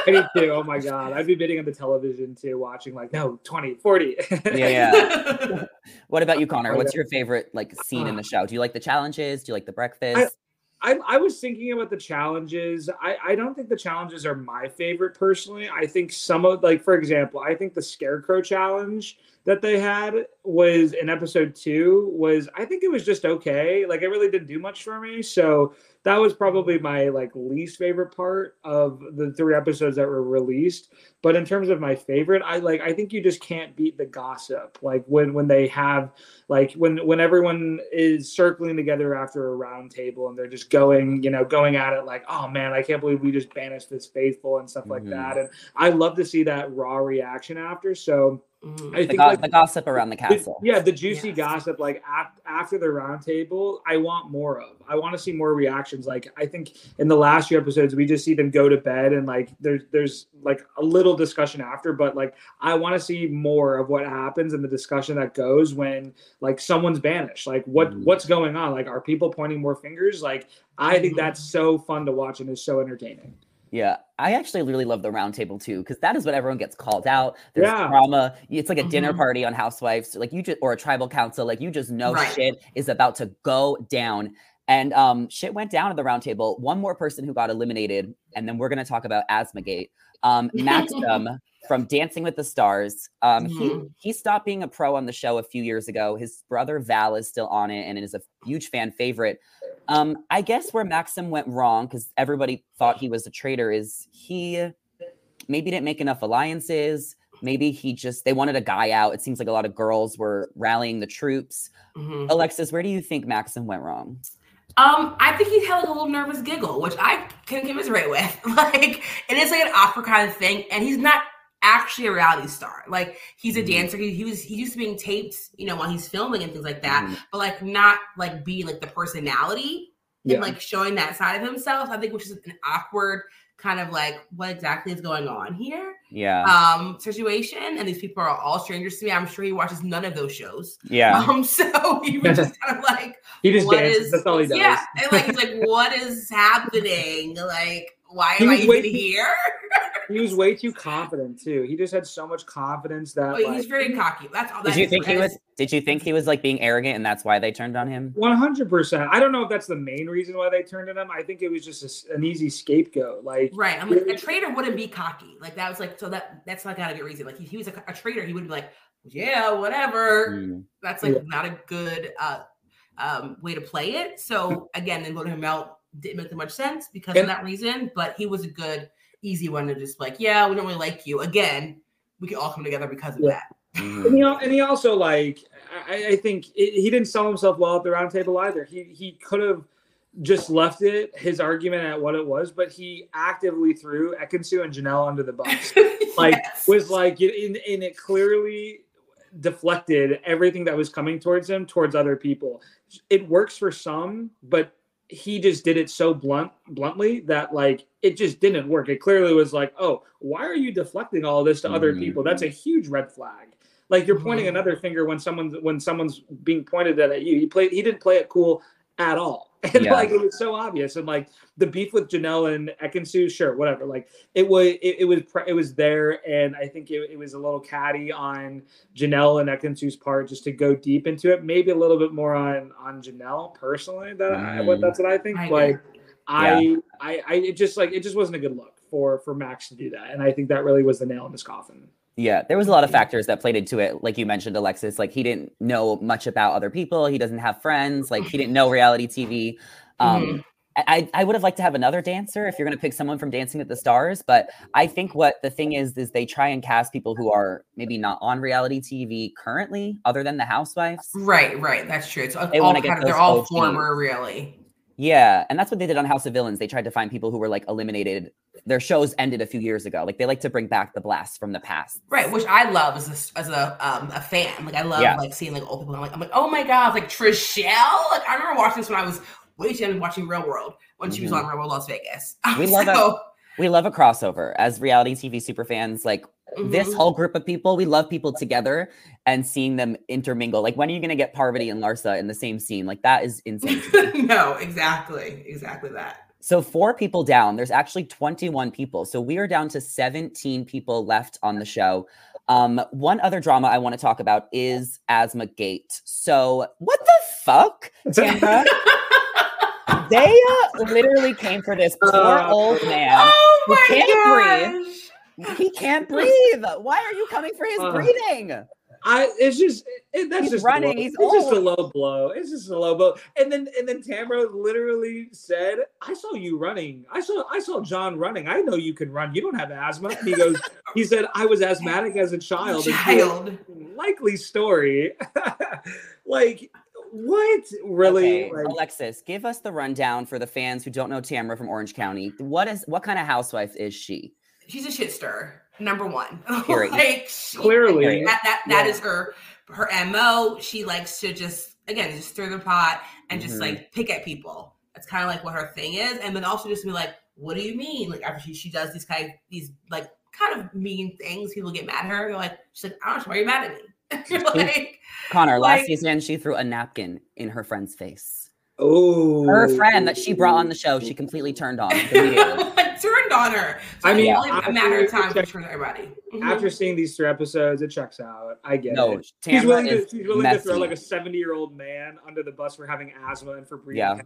I do too. Oh my god. I'd be bidding on the television too, watching like, no, 20, 40. yeah, yeah. What about you, Connor? Oh, What's your favorite like scene in the show? Do you like the challenges? Do you like the breakfast? I, I was thinking about the challenges. I, I don't think the challenges are my favorite personally. I think some of like for example, I think the scarecrow challenge that they had was in episode two was I think it was just okay. Like it really didn't do much for me. So that was probably my like least favorite part of the three episodes that were released. But in terms of my favorite, I like I think you just can't beat the gossip. Like when when they have like when when everyone is circling together after a round table and they're just going you know going at it like oh man i can't believe we just banished this faithful and stuff like Mhm. that and i love to see that raw reaction after so Mhm. i the, think go- like, the gossip around the the- castle. yeah the juicy Yes. gossip like af- after the roundtable, i want more of i want to see more reactions like i think in the last few episodes we just see them go to bed and like there's there's like a little discussion after but like i want to see more of what happens and the discussion that goes when like someone's banished like what Mhm. what's going on like are people pointing more fingers like i think Mhm. that's so fun to watch and is so entertaining Yeah, I actually really love the roundtable too because that is what everyone gets called out. There's Yeah. drama. It's like a dinner Mhm. party on Housewives, like you just or a tribal council. Like you just know Right. shit is about to go down. And um, shit went down at the roundtable. One more person who got eliminated, and then we're gonna talk about Asthmagate. Um, Maksim from Dancing with the Stars. Um, he Mhm. he stopped being a pro on the show a few years ago. His brother Val is still on it and is a huge fan favorite. Um, I guess where Maksim went wrong because everybody thought he was a traitor is he maybe didn't make enough alliances. Maybe he just they wanted a guy out. It seems like a lot of girls were rallying the troops. Mhm. Alexis, where do you think Maksim went wrong? Um, I think he had like a little nervous giggle, which I can commiserate with. Like, and it's like an awkward kind of thing. And he's not actually a reality star. Like, he's a Mhm. dancer. He, he was he used to being taped, you know, while he's filming and things like that. Mhm. But like, not like being like the personality Yeah. and like showing that side of himself. I think which is an awkward kind of like what exactly is going on here Yeah, um situation and these people are all strangers to me i'm sure he watches none of those shows yeah, um so he was just kind of like he just what dances is- that's all he does Yeah, and like he's like, what is happening? Like, why He am I was way even too- here? he was way too confident too he just had so much confidence that But like, he's very cocky. That's all. Did you think he us. was? Did you think he was like being arrogant and that's why they turned on him? One hundred percent. I don't know if that's the main reason why they turned on him. I think it was just a s an easy scapegoat. Like, Right. I'm like, a traitor wouldn't be cocky. Like that was like, so that that's not got a good reason. Like if he was a, a traitor, he would be like, yeah, whatever. Mm, That's like Yeah. not a good uh um way to play it. So again, then voting him out didn't make that much sense because of that reason. But he was a good, easy one to just like, yeah, we don't really like you. Again, we can all come together because of Yeah. that. and he, and he also like, I, I think it, he didn't sell himself well at the roundtable either. He he could have just left it his argument at what it was, but he actively threw Ekin-Su and Janelle under the bus. like Yes. was like in and it clearly deflected everything that was coming towards him towards other people it works for some but he just did it so blunt bluntly that like it just didn't work it clearly was like oh why are you deflecting all this to other Mhm. people that's a huge red flag like you're pointing Mhm. another finger when someone's when someone's being pointed at you he played he didn't play it cool at all And Yeah. like it was so obvious. And like the beef with Janelle and Ekin-Su, sure, whatever. Like it was it, it was pre- it was there. And I think it, it was a little catty on Janelle and Ekin-Su's part just to go deep into it. Maybe a little bit more on on Janelle personally. That I, mm. what that's what I think. I like agree. I, I I it just like it just wasn't a good look for for Maks to do that. And I think that really was the nail in his coffin. Yeah, there was a lot of factors that played into it. Like you mentioned, Alexis, like he didn't know much about other people. He doesn't have friends. Like he didn't know reality TV. Um, I, I would have liked to have another dancer if you're going to pick someone from Dancing with the Stars. But I think what the thing is, is they try and cast people who are maybe not on reality TV currently, other than the housewives. Right, right. That's true. It's all They get kind of, they're all OGs. former, really. Yeah, and that's what they did on House of Villains. They tried to find people who were like eliminated. Their shows ended a few years ago. Like they like to bring back the blast from the past. Right, which I love as a as a um a fan. Like I love Yeah. like seeing like old people. I'm like I'm like oh my god, like Trishelle. Like I remember watching this when I was way too young watching Real World when she was Mhm. on Real World Las Vegas. We love so, We love a crossover as reality TV super fans. Like this mhm. whole group of people, we love people together and seeing them intermingle. Like, when are you going to get Parvati and Larsa in the same scene? Like, that is insane. no, exactly, exactly that. so, four people down. There's actually 21 people. So, we are down to 17 people left on the show. Um, one other drama I want to talk about is Asthma Gate. So, what the fuck, Tamra? They uh, literally came for this poor Uh, old man. oh who can't gosh. He can't breathe. Why are you coming for his Uh, breathing? I it's just it, that's He's just running, Low, he's it's just a low blow. It's just a low blow. And then and then Tamara literally said, "I saw you running. I saw I saw John running. I know you can run. You don't have asthma." And he goes, he said, "I was asthmatic as a child." And she Child. likely story. like what really? Okay, Like, Alexis, give us the rundown for the fans who don't know Tamara from Orange County. What is what kind of housewife is she? She's a shit stir. Number one. Period. like she, clearly, Period. that that that Yeah. is her her mo. She likes to just again just stir the pot and just Mhm. like pick at people. That's kind of like what her thing is, and then also just be like, "What do you mean?" Like after she she does these kind of these like kind of mean things, people get mad at her. They're like, "She's like, I don't know why you're mad at me." You're like, Connor, last Like- season she threw a napkin in her friend's face. oh, Her friend that she brought on the show, she completely turned on turned on her. So I I mean, mean, only a matter of after- time to turn everybody. Mhm. After seeing these three episodes, it checks out. I get No, it. She's willing, to, she's willing to throw like a 70 year old man under the bus for having asthma and for breathing. Yeah.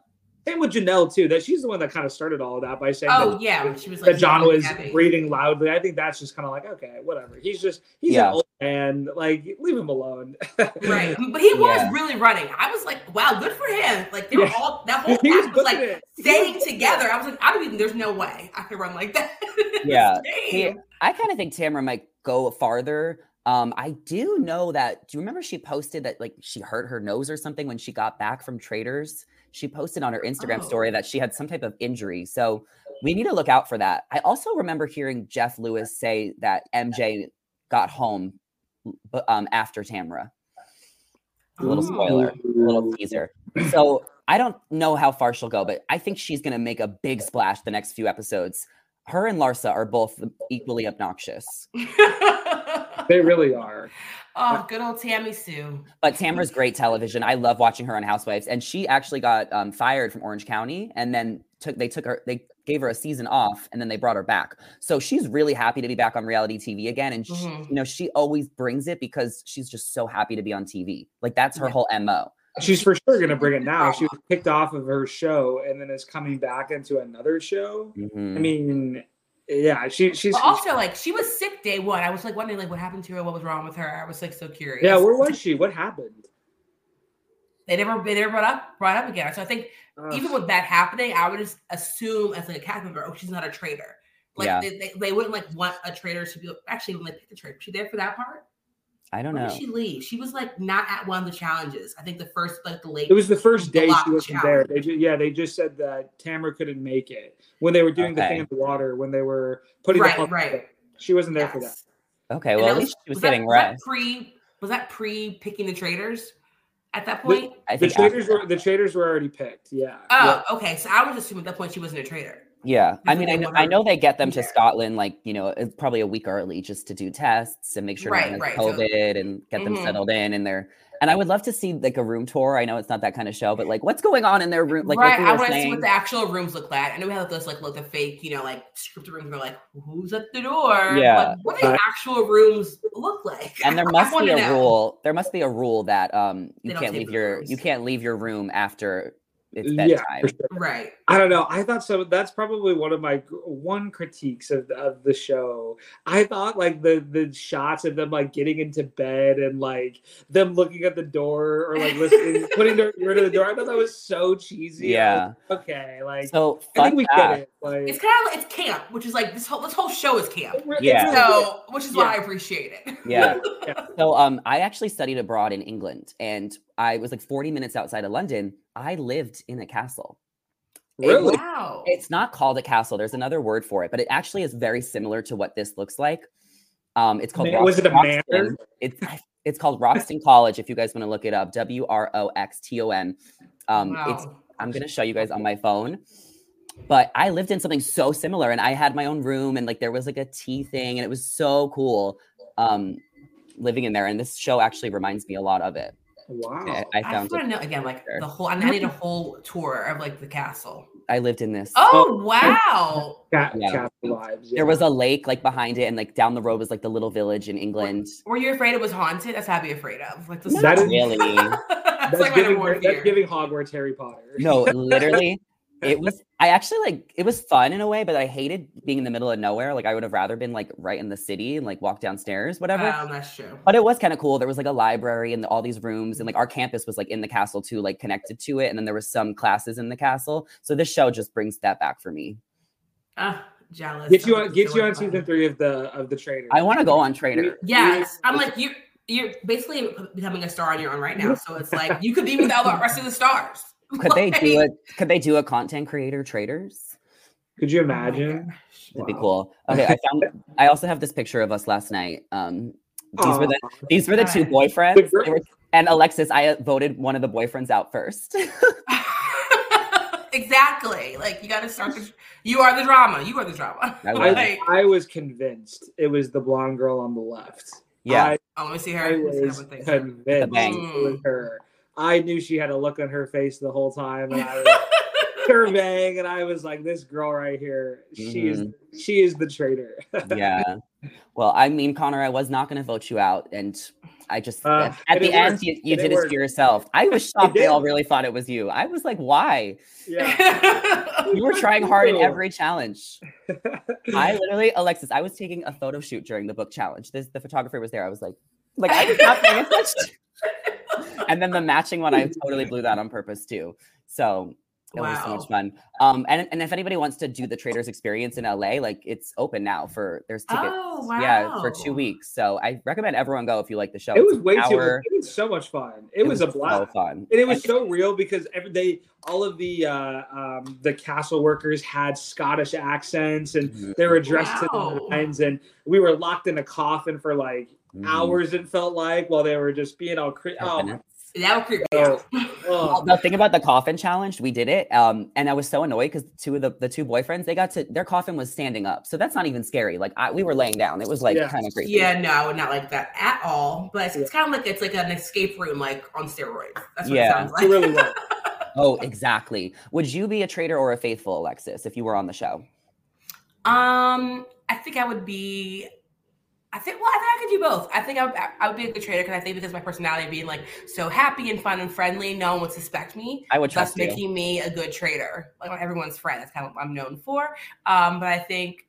Same with Janelle too. That she's the one that kind of started all of that by saying oh that, yeah, she was like that John was happy. breathing loudly. I think that's just kind of like okay, whatever. He's just he's Yeah. an old man. Like leave him alone. Right, but he was Yeah. really running. I was like, "Wow, good for him!" Like they were Yeah. all that whole He was was like booking it. He was staying it. together. I was like, "I don't even. There's no way I could run like that." Yeah. Same. See, I kind of think Tamara might go farther. Um, I do know that. Do you remember she posted that like she hurt her nose or something when she got back from Traitors? She posted on her Instagram Oh. story that she had some type of injury. So we need to look out for that. I also remember hearing Jeff Lewis say that MJ got home um after Tamara. A little Oh. spoiler, a little teaser. So I don't know how far she'll go, but I think she's gonna make a big splash the next few episodes. Her and Larsa are both equally obnoxious. They really are. Oh, good old Tammy Sue. But Tamara's great television. I love watching her on Housewives, and she actually got um, fired from Orange County, and then took they took her they gave her a season off, and then they brought her back. So she's really happy to be back on reality TV again, and she, Mhm. you know she always brings it because she's just so happy to be on TV. Like that's her Yeah. whole mo. She's for sure gonna bring it now. She was kicked off of her show and then is coming back into another show. I Mhm. mean, yeah, she she's But also, like, she was sick day one. I was like wondering, like, what happened to her? What was wrong with her? I was like so curious. yeah. Where was she? What happened? They never, they never brought up, brought up again. So I think Ugh. even with that happening, I would just assume as like a cast member, oh, she's not a traitor. Like Yeah. they, they, they wouldn't like want a traitor to be actually when they picked the traitor. Was she there for that part? I don't When know. did she leave? She was like not at one of the challenges. I think the first like the late It was the first The day she wasn't there. They ju- yeah, they just said that Tamara couldn't make it when they were doing the thing in the water when they were putting Right, the puzzle right. together. She wasn't there for that. Okay, well at at least she was, was that- getting was that rest. pre was that pre picking the traitors at that point? I The think after traitors that. were the traitors were already picked. Yeah. Oh, okay. So I was assuming at that point she wasn't a traitor. Yeah, I mean, I know, I know they get them to. Scotland like you know it's probably a week early just to do tests and make sure Right, no right, so- COVID and get them Mhm. settled in and they're. And I would love to see like a room tour. I know it's not that kind of show, but like what's going on in their room? Like right, like we I want to see what the actual rooms look like. I know we have those like look the fake, you know, like scripted rooms. They're like, who's at the door? Yeah. Like, what do Uh, actual rooms look like? and there must be a know. rule. There must be a rule that um you don't can't leave your rooms. you can't leave your room after it's Yeah, bedtime. for sure. Right. I don't know. I thought so. That's probably one of my one critiques of, of the show. I thought like the the shots of them like getting into bed and like them looking at the door or like listening, putting their ear to the door. I thought that was so cheesy. Yeah. like, okay. Like So I think we fact, get it. Like It's kind of like it's camp, which is like this whole this whole show is camp. it re- it Yeah. So, which is why I appreciate it. Yeah. Yeah. So um I actually studied abroad in England and I was like 40 minutes outside of London. I lived in a castle. is. really. Wow. It's not called a castle. There's another word for it, but it actually is very similar to what this looks like. Um it's called Man- was it a Wroxton- manor? It's it's called Wroxton College if you guys want to look it up. W R O X T O N. Um it's Wow. I'm gonna show you guys on my phone. But I lived in something so similar and I had my own room and like there was like a tea thing and it was so cool um living in there. And this show actually reminds me a lot of it. Wow. I, I I found just want it. to know again, like the whole. I need a whole tour of like the castle. I lived in this. Oh wow! Cat, Yeah. cat lives. There was a lake like behind it, and like down the road was like the little village in England. Were you afraid it was haunted? That's how I'd be afraid of. Like the Not That is- really. that's, That's, like giving, that's giving Hogwarts Harry Potter. No, literally. It was I actually like it was fun in a way, but I hated being in the middle of nowhere. Like I would have rather been like right in the city and like walk downstairs, whatever. Um, that's true. but it was kind of cool. There was like a library and all these rooms, and like our campus was like in the castle too, like connected to it. And then there was some classes in the castle. So this show just brings that back for me. Ah, jealous. Get you on get you on so season three of the of the Traitor. I want to go on Traitor. Yes, I'm like you. You're basically becoming a star on your own right now. So it's like you could be without the rest of the stars. Could they do Like, it? Could they do a content creator traders? Could you oh imagine? gosh. That'd be cool. Okay, I found. I also have this picture of us last night. Um, these were the these were the two Nice. boyfriends. The were- and Alexis, I voted one of the boyfriends out first. exactly. Like you got to start. The, you are the drama. You are the drama. I I, was. Like, I was convinced it was the blonde girl on the left. yeah, I, oh, let me see her. I Let me see was convinced it was her. I knew she had a look on her face the whole time, and I was bang, and I was like, "This girl right here, she is she is the traitor." yeah. Well, I mean, Connor, I was not going to vote you out, and I just Uh, at the end worked. you, you it did it worked. to yourself. I was shocked they all really thought it was you. I was like, why? yeah. You were trying hard in every challenge. I literally, Alexis, I was taking a photo shoot during the book challenge. This the photographer was there. I was like, like I was not paying attention. And then the matching one, I totally blew that on purpose too. So it was so much fun. Um, and, and if anybody wants to do the traitors experience in LA, like it's open now for there's tickets. Oh, wow. Yeah, for two weeks. So I recommend everyone go if you like the show. it was an way too. It was so much fun. It, was, a blast. So fun. and it was so real because every they all of the uh, um, the castle workers had Scottish accents and they were dressed to the nines and we were locked in a coffin for like Mhm. hours. It felt like while they were just being all cre- Ten oh, minutes. That would creep me out. Well, the thing about the coffin challenge, we did it, um, and I was so annoyed because two of the, the two boyfriends they got to their coffin was standing up, so that's not even scary. Like I, we were laying down, it was like Yeah. kind of creepy. Yeah, no, I would not like that at all. But it's, it's kind of like it's like an escape room, like on steroids. That's what Yeah. it sounds like. It really was. Oh, exactly. Would you be a traitor or a faithful, Alexis, if you were on the show? Um, I think I would be. I think. Well, I think I could do both. I think I would, I would be a good traitor because I think because my personality being like so happy and fun and friendly, no one would suspect me. I would trust you. making me a good traitor, like I'm everyone's friend. That's kind of what I'm known for. Um, but I think,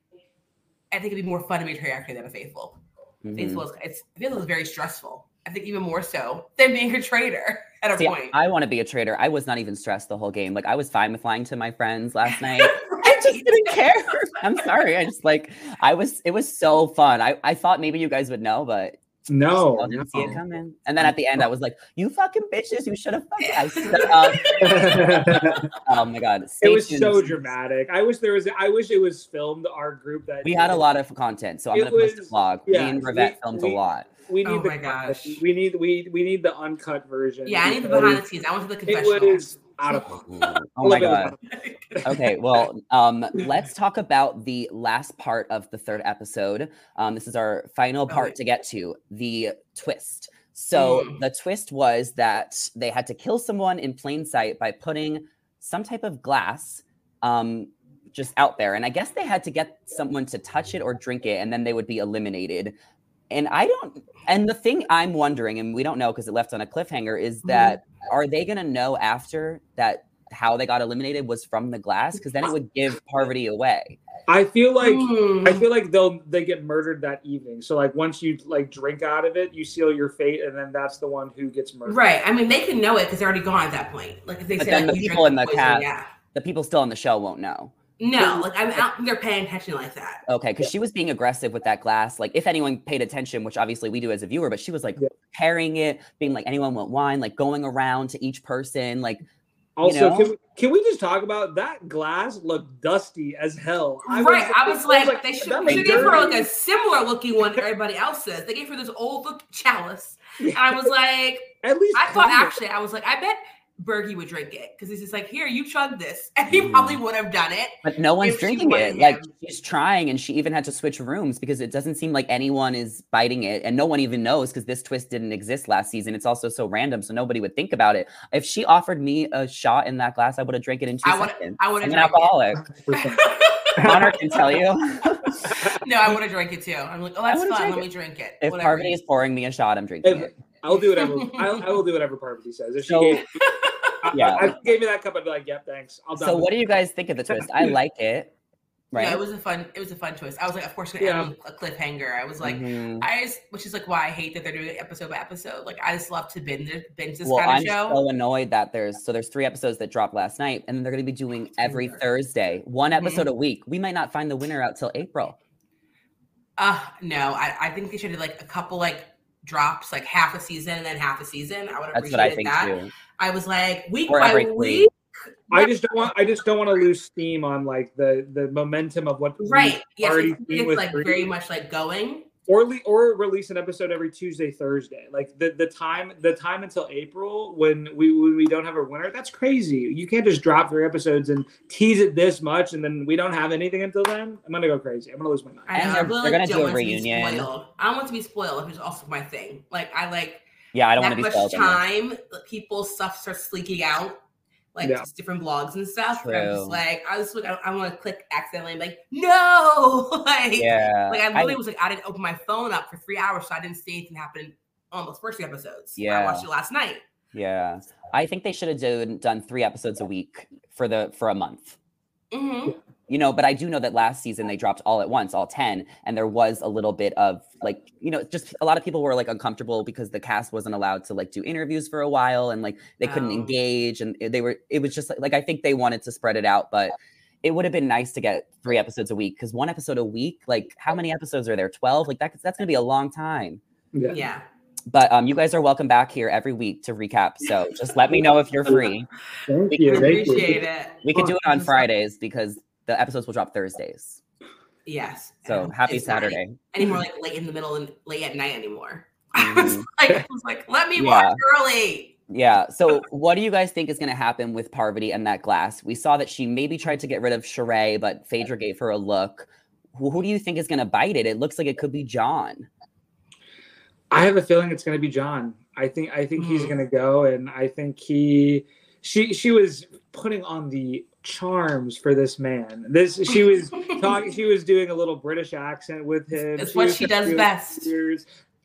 I think it'd be more fun to be a traitor actually than a faithful. Mhm. Faithful is it's faithful is very stressful. I think even more so than being a traitor at a See, point. I want to be a traitor. I was not even stressed the whole game. Like I was fine with lying to my friends last night. I just didn't care. I'm sorry. I just like I was. It was so fun. I I thought maybe you guys would know, but No, I didn't see it coming. And then at the end, I was like, "You fucking bitches! You should have fucking." I stood up. Oh my god! it Stay was so dramatic. I wish there was. I wish it was filmed. Our group that We had a lot of content, so I'm gonna post a vlog. yeah, Me and Rivette we- filmed we- a lot. We need Oh the my gosh. we need we we need the uncut version. yeah, I need the behind the scenes. I want to the It confessional. was out of Oh my of it was god! okay, well, um, let's talk about the last part of the third episode. Um, this is our final part Okay. to get to the twist. So Mm. the twist was that they had to kill someone in plain sight by putting some type of glass um, just out there, and I guess they had to get someone to touch it or drink it, and then they would be eliminated. And I don't. And the thing I'm wondering, and we don't know because it left on a cliffhanger, is Mhm. that are they going to know after that how they got eliminated was from the glass? Because then it would give Parvati away. I feel like Hmm. I feel like they'll they get murdered that evening. So like once you like drink out of it, you seal your fate, and then that's the one who gets murdered. Right. I mean, they can know it because they're already gone at that point. Like if they But say then like, the people drank in the poison, cast- yeah. The people still on the show won't know. No, like I'm out. They're paying attention like that. Okay, because she was being aggressive with that glass. Like, if anyone paid attention, which obviously we do as a viewer, but she was like Yeah. carrying it, being like, anyone want wine, like going around to each person. Like, Also, know? can we, can we just talk about that glass looked dusty as hell? right. I was like, they should, that they was should give her like a similar looking one to everybody else's. They gave her this old look chalice. And I was like, At least I thought of- actually, I was like, I bet Bergie would drink it because he's just like, here, you chug this. And he Mm. probably would have done it. but no one's drinking wanted it. Like, him. she's trying, and she even had to switch rooms because it doesn't seem like anyone is biting it, and no one even knows because this twist didn't exist last season. It's also so random, so nobody would think about it. If she offered me a shot in that glass, I would have drank it in two I would seconds. I would I'm have an it. alcoholic. Connor can tell you. no, I would have drank it too. I'm like, oh, that's would've fun. Let it. me drink it. If Whatever. Parvati is pouring me a shot, I'm drinking If- it. I'll do whatever. I'll, I will do whatever Parvati says. If she So- gave, I, Yeah. I, I gave me that cup, I'd be like, "Yep, thanks." I'll. So, what do you guys think of the twist? I like it. Right. Yeah, it was a fun. It was a fun twist. I was like, of course, gonna Yeah. end a cliffhanger. I was like, Mhm. I just, which is like why I hate that they're doing it episode by episode. Like, I just love to binge binge this well, kind I'm of show. so annoyed that there's so there's three episodes that dropped last night, and then they're going to be doing every Thursday, one Mm-hmm. episode a week. We might not find the winner out till April. Uh no, I, I think they should have like a couple like drops, like half a season and then half a season. I would have That's I that. too. I was like week Or by week. week. I just don't want. I just don't want to lose steam on like the the momentum of what Right. Yes, already it's, it's like Brie. very much like going. Or le- or release an episode every Tuesday, Thursday. Like the the time the time until April when we when we don't have a winner. That's crazy. You can't just drop three episodes and tease it this much, and then we don't have anything until then. I'm gonna go crazy. I'm gonna lose my mind. I And know. they're- I really they're gonna do don't a want to be reunion. spoiled. I don't want to be spoiled, which is also my thing. Like I like Yeah, I don't want to be spoiled. time that people's stuff starts leaking out, like Yeah. just different blogs and stuff. where I'm just like, I was like, I, I want to click accidentally, and be like, no, like, Yeah, like I I- literally was like, I didn't open my phone up for three hours, so I didn't see anything happen on those first two episodes. Yeah, I watched it last night. yeah. I think they should have done done three episodes a week for the for a month. hmm you know but i do know that last season they dropped all at once all 10 and there was a little bit of like you know just a lot of people were like uncomfortable because the cast wasn't allowed to like do interviews for a while and like they couldn't Oh. engage and they were it was just like, like i think they wanted to spread it out but it would have been nice to get three episodes a week because one episode a week like how many episodes are there 12 like that, that's gonna be a long time Yeah. Yeah. but um you guys are welcome back here every week to recap so just let me know if you're free Thank We you. I Thank you. appreciate it. we could do it on fridays because the episodes will drop thursdays Yes. so And happy it's not saturday Anymore, like late in the middle and late at night anymore. I was Mhm. like, I was like, let me Yeah. watch early. Yeah. So, what do you guys think is going to happen with Parvati and that glass? We saw that she maybe tried to get rid of Sheree, but Phaedra gave her a look. Who, who do you think is going to bite it? It looks like it could be John. I have a feeling it's going to be John. I think I think he's Mm. going to go, and I think he she she was putting on the charms for this man. This she was talking. She was doing a little British accent with him. That's what was she does best.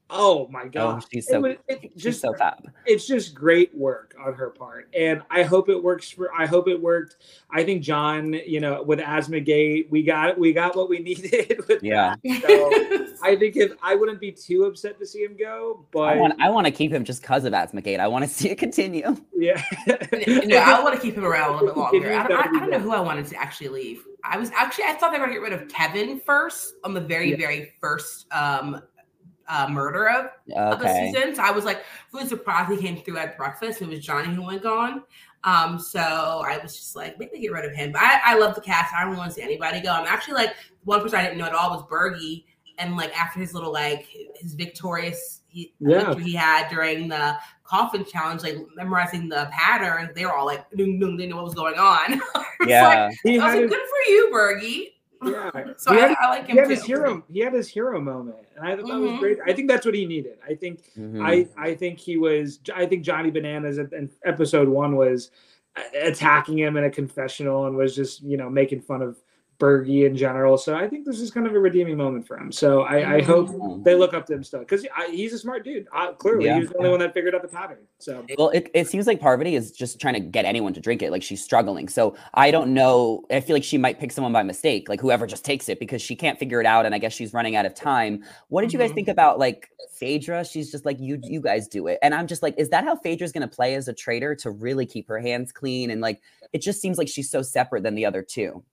Oh my Oh, god! she's It so was- it she's just so fab. it's just great work on her part and i hope it works for i hope it worked i think john you know with asthmagate we got we got what we needed with Yeah. so i think if i wouldn't be too upset to see him go I but want I want to keep him just because of Asthmagate. I want to see it continue. yeah no, I want to keep him around a little bit longer. I don't, I, That would be I don't know who I wanted to actually leave. I was actually I thought they were going to get rid of Kevin first on the very Yeah. very first um uh, murder of, of the season. So I was like really surprised he came through at breakfast. It was Johnny who went gone. Um, so I was just like, maybe get rid of him. But I, I love the cast. I don't want to see anybody go. I'm actually like one person I didn't know at all was Bergie. And like after his little like his victorious he, Yeah. he had during the coffin challenge, like memorizing the pattern. They were all like, ding, ding, they knew what was going on. yeah, like, I was like, good for you, Bergie. Yeah. so I, had, I, like him. He had too. his hero. He had his hero moment, and I thought that Mhm. was great. I think that's what he needed. I think. Mhm. I I think he was. I think Johnny Bananas in in episode one was attacking him in a confessional and was just you know making fun of Bergie in general. So I think this is kind of a redeeming moment for him. So I, I hope they look up to him still because he's a smart dude. Uh, clearly, Yeah. he was the only one that figured out the pattern. So Well, it, it seems like Parvati is just trying to get anyone to drink it. Like she's struggling. So I don't know. I feel like she might pick someone by mistake, like whoever just takes it because she can't figure it out. And I guess she's running out of time. What did you guys Mhm. think about like Phaedra? She's just like, you you guys do it. And I'm just like, is that how Phaedra's gonna play as a traitor to really keep her hands clean? And like it just seems like she's so separate than the other two.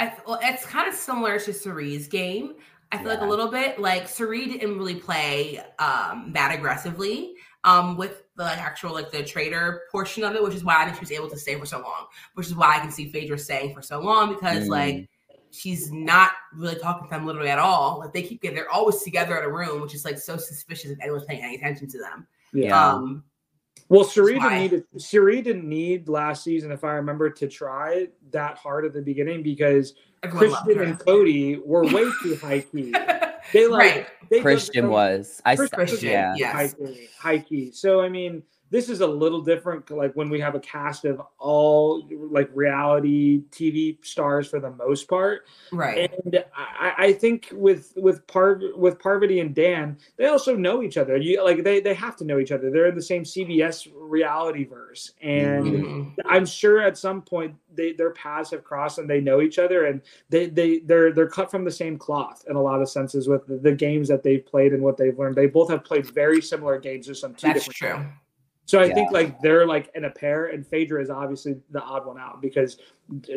I well, it's kind of similar to Cirie's game. I feel like a little bit like Cirie didn't really play um that aggressively um with the like, actual like the traitor portion of it, which is why I think she was able to stay for so long. Which is why I can see Phaedra staying for so long because Mm. like she's not really talking to them literally at all. Like they keep getting they're always together in a room, which is like so suspicious if anyone's paying any attention to them. Yeah. Um Well, Cirie why. didn't need it. Cirie didn't need last season, if I remember, to try that hard at the beginning because everyone Christian and Cody were way too high key. They like right. they Christian was. I Christian Christian, yeah. yeah. high key, high key. So I mean, this is a little different. Like when we have a cast of all like reality TV stars for the most part, Right. and I, I think with with Par with Parvati and Dan, they also know each other. You like they they have to know each other. They're in the same CBS reality verse, and Mhm. I'm sure at some point they their paths have crossed and they know each other, and they they they're they're cut from the same cloth in a lot of senses with the, the games that they've played and what they've learned. They both have played very similar games. There's some two That's different. true. So I Yeah. think like they're like in a pair, and Phaedra is obviously the odd one out because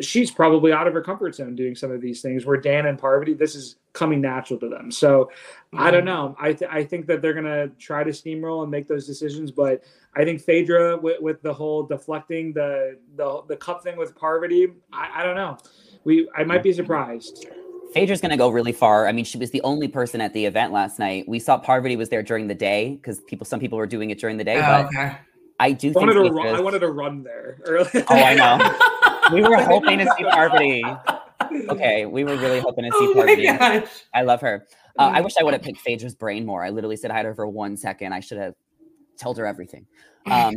she's probably out of her comfort zone doing some of these things. Where Dan and Parvati, this is coming natural to them. So I don't Mhm. know. I th- I think that they're gonna try to steamroll and make those decisions, but I think Phaedra with, with the whole deflecting the the the cup thing with Parvati, I, I don't know. We I might be surprised. Phaedra's gonna go really far. I mean, she was the only person at the event last night. We saw Parvati was there during the day because people, some people were doing it during the day. Oh, but okay. I do I think wanted to run, I wanted to run there. early. Oh, I know. we were hoping to see Parvati. Okay, we were really hoping to see Oh Parvati. I love her. Uh, I wish I would have picked Phaedra's brain more. I literally said hi to her for one second. I should have told her everything. Um,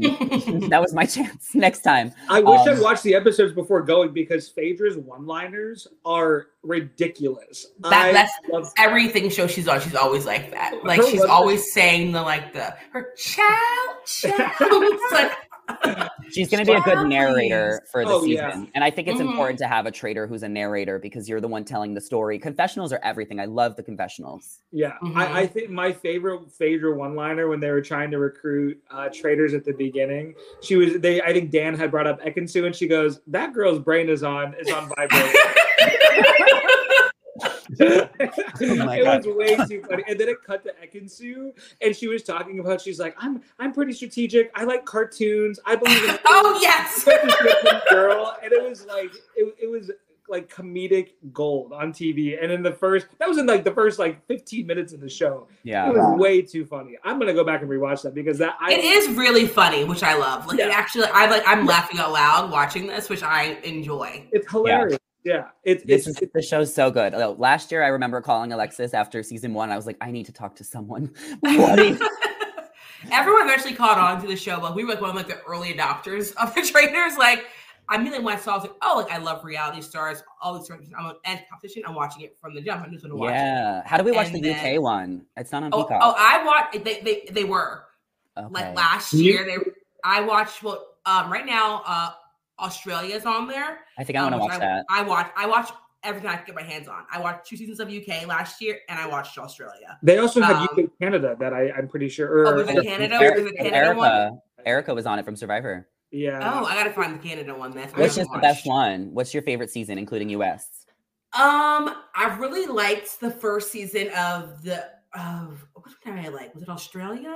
that was my chance. Next time. I wish Um, I'd watched the episodes before going because Phaedra's one-liners are ridiculous. That- I that's- love Everything show she's on, she's always like that. Like Her she's always saying the like the her chow chow. It's like She's going to be a good narrator for the Oh, season. yeah. And I think it's Mhm. important to have a traitor who's a narrator because you're the one telling the story. Confessionals are everything. I love the confessionals. Yeah, Mhm. I, I think my favorite Phaedra one-liner when they were trying to recruit uh, traitors at the beginning, she was they. I think Dan had brought up Ekin-Su, and she goes, "That girl's brain is on is on vibrate." Oh my it God. was way too funny. And then it cut to Ekin-Su, and she was talking about she's like, "I'm I'm pretty strategic. I like cartoons. I believe in." oh yes. girl, and it was like it, it was like comedic gold on TV. And in the first, that was in like the first like 15 minutes of the show. Yeah. It was way too funny. I'm gonna go back and rewatch that because that I It is really funny, which I love. Like it Yeah. actually I like I'm laughing out loud watching this, which I enjoy. it's hilarious. Yeah, it's This it's, is the show's so good. Last year, I remember calling Alexis after season one. I was like, I need to talk to someone. Everyone eventually caught on to the show, but we were like one of like the early adopters of the trainers. Like I mean, like when I saw, I was like, oh, like I love reality stars. All these trainers. I'm on and competition. I'm watching it from the jump. I'm just gonna watch it. yeah. How do we watch And the UK one? It's not on Oh, Peacock. oh, I watched. They, they they were okay. like last year. They I watched. Well, um, right now, uh, Australia's on there. I think I um, want to which watch I, that. I watch. I watch everything I can get my hands on. I watched two seasons of UK last year, and I watched Australia. they also had um, UK Canada that I I'm pretty sure. Oh, Or, was it Canada? Eric- Was it Canada one? Erica, Erica was on it from Survivor. yeah. Oh, I gotta find the Canada one. That's what Which is haven't the best one? What's your favorite season, including US? Um, I really liked the first season of the of what did I like? Was it Australia?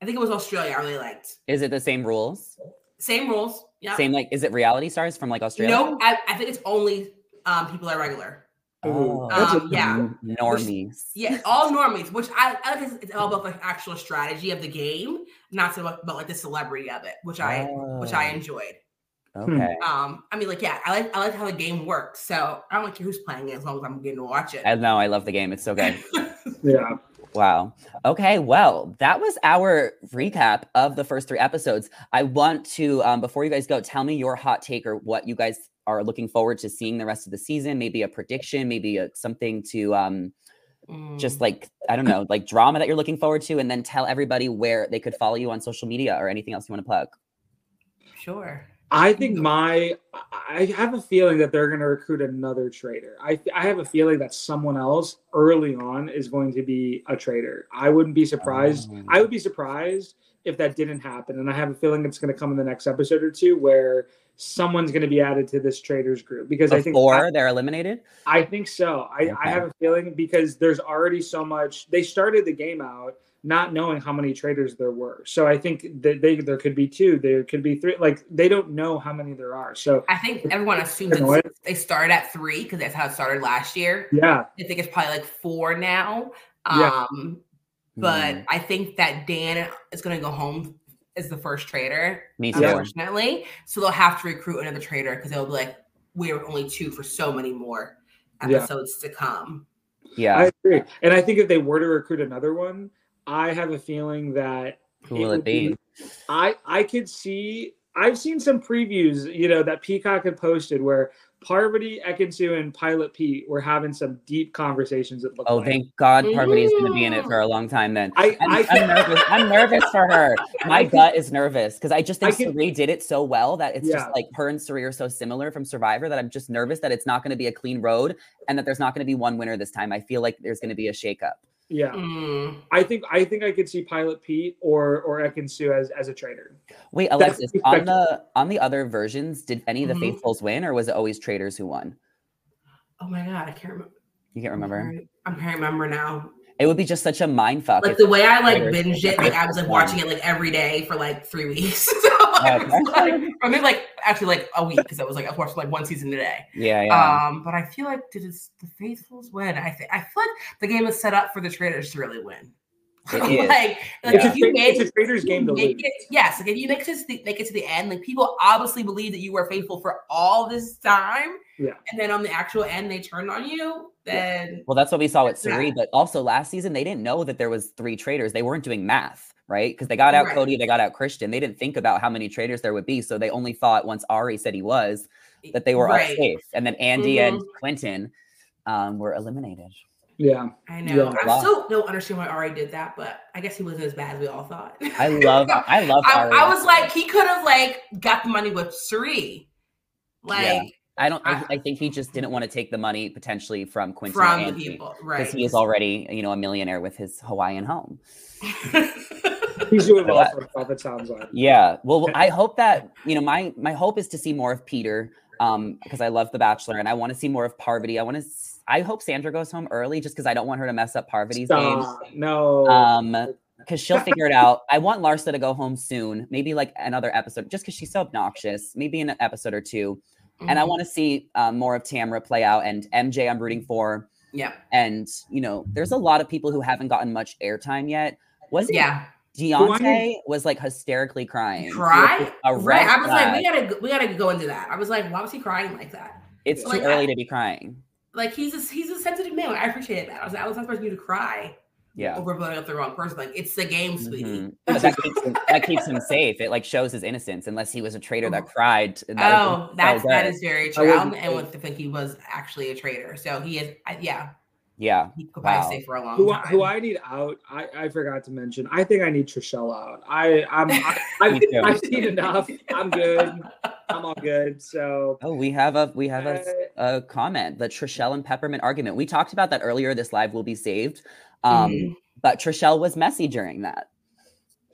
I think it was Australia. I really liked. Is it the same rules? Same rules. Yeah. Same like is it reality stars from like Australia? No, I, I think it's only um people that are regular. Oh, Um, a- yeah. n- normies. Yeah, all normies, which I, I like. It's all about the actual strategy of the game, not so much about like the celebrity of it, which I which I Oh, enjoyed. Okay. Um, I mean, like, yeah, I like I like how the game works. So I don't care who's playing it as long as I'm getting to watch it. I know. I love the game. It's so good. Yeah. Wow. Okay. Well, that was our recap of the first three episodes. I want to, um, before you guys go, tell me your hot take or what you guys are looking forward to seeing the rest of the season. Maybe a prediction, maybe a, something to um, just Mm. like, I don't know, like drama that you're looking forward to. And then tell everybody where they could follow you on social media or anything else you want to plug. sure. I think my I have a feeling that they're going to recruit another traitor. I I have a feeling that someone else early on is going to be a traitor. I wouldn't be surprised. Oh. I would be surprised if that didn't happen. And I have a feeling it's going to come in the next episode or two where someone's going to be added to this traitors group because I think or they're eliminated? I think so. I, Okay. I have a feeling because there's already so much. They started the game out not knowing how many traitors there were. So I think that they there could be two, there could be three. Like they don't know how many there are. So I think everyone assumes Annoying. they started at three because that's how it started last year. yeah, I think it's probably like four now. Yeah. Um, but Mm, I think that Dan is going to go home as the first traitor, me too. unfortunately. So they'll have to recruit another traitor because they'll be like, we're only two for so many more Yeah. episodes to come. Yeah. I agree. And I think if they were to recruit another one, I have a feeling that Who will it would be? I I could see. I've seen some previews, you know, that Peacock had posted where Parvati, Ekin-Su, and Pilot Pete were having some deep conversations. It looked Oh, like. thank God Parvati's going to be in it for a long time then. I, I'm, I I'm nervous. I'm nervous for her. My I can- gut is nervous because I just think I can- Cirie did it so well that it's Yeah. just like her and Cirie are so similar from Survivor that I'm just nervous that it's not going to be a clean road and that there's not going to be one winner this time. I feel like there's going to be a shakeup. Yeah. Mm. I think I think I could see Pilot Pete or or Ekin-Su as as a traitor. Wait, That's Alexis, on the on the other versions, did any of the Mhm. faithfuls win or was it always traitors who won? Oh my God, I can't remember. You can't remember. I'm trying to remember now. It would be just such a mind fuck. Like the way I like Traitors. binged it, like I was like watching it like every day for like three weeks. so I was Okay. like, or maybe like actually like a week because I was like I was watching like one season a day. yeah, yeah. Um, but I feel like did it's the faithfuls win? I think I feel like the game is set up for the traitors to really win. Like, like It's, if a, you make, it's a traitor's game to make lose. it, yes, like if you make it to the, make it to the end, like people obviously believe that you were faithful for all this time. Yeah. And then on the actual end, they turn on you. Then Well, that's what we saw with Yeah. Cirie, but also last season they didn't know that there was three traitors. They weren't doing math, right? Because they got out Right. Cody, they got out Christian. They didn't think about how many traitors there would be, so they only thought once Arie said he was that they were all Right. safe, and then Andy and Mhm. Quentin um, were eliminated. Yeah. I know. Yeah. I Wow. still don't understand why Arie did that, but I guess he wasn't as bad as we all thought. I love, I love I, Arie. I was like, he could have like got the money with Cirie. Like Yeah. I don't. I, I- I think he just didn't want to take the money potentially from Quentin from the and people. because he is already, you know, a millionaire with his Hawaiian home. He's doing well That- for himself, it sounds like. Yeah. Well, I hope that you know my my hope is to see more of Peter, um, because I love The Bachelor and I want to see more of Parvati. I want to. I hope Sandra goes home early just because I don't want her to mess up Parvati's game. Stop. No. Um, because she'll figure it out. I want Larsa to go home soon, maybe like another episode, just because she's so obnoxious. Maybe in an episode or two, and Mm-hmm. I want to see um, more of Tamra play out and MJ. I'm rooting for, Yeah. and you know, there's a lot of people who haven't gotten much airtime yet. Was it Yeah. Deontay was like hysterically crying. Cry. A Right. I was like, we gotta we gotta go into that. I was like, why was he crying like that? It's too like early that. to be crying. Like he's a he's a sensitive man. I appreciate that. I was like, I was not supposed you to cry Yeah. over blowing up the wrong person. Like it's the game, sweetie. Mhm. But that keeps him, that keeps him safe. It like shows his innocence, unless he was a traitor that cried. That Oh, been so that's that good. is very true. I wouldn't don't and say- would think he was actually a traitor. So he is. I, yeah, yeah. he could probably Wow. stay for a long who, time. I- who I need out, I, I forgot to mention. I think I need Trishelle out. I I'm I, I've, I've seen enough. I'm good. I'm all good. So Oh, we have a we have a, uh, a comment. The Trishelle and Peppermint argument. We talked about that earlier. This live will be saved. Um, Mhm. but Trishelle was messy during that.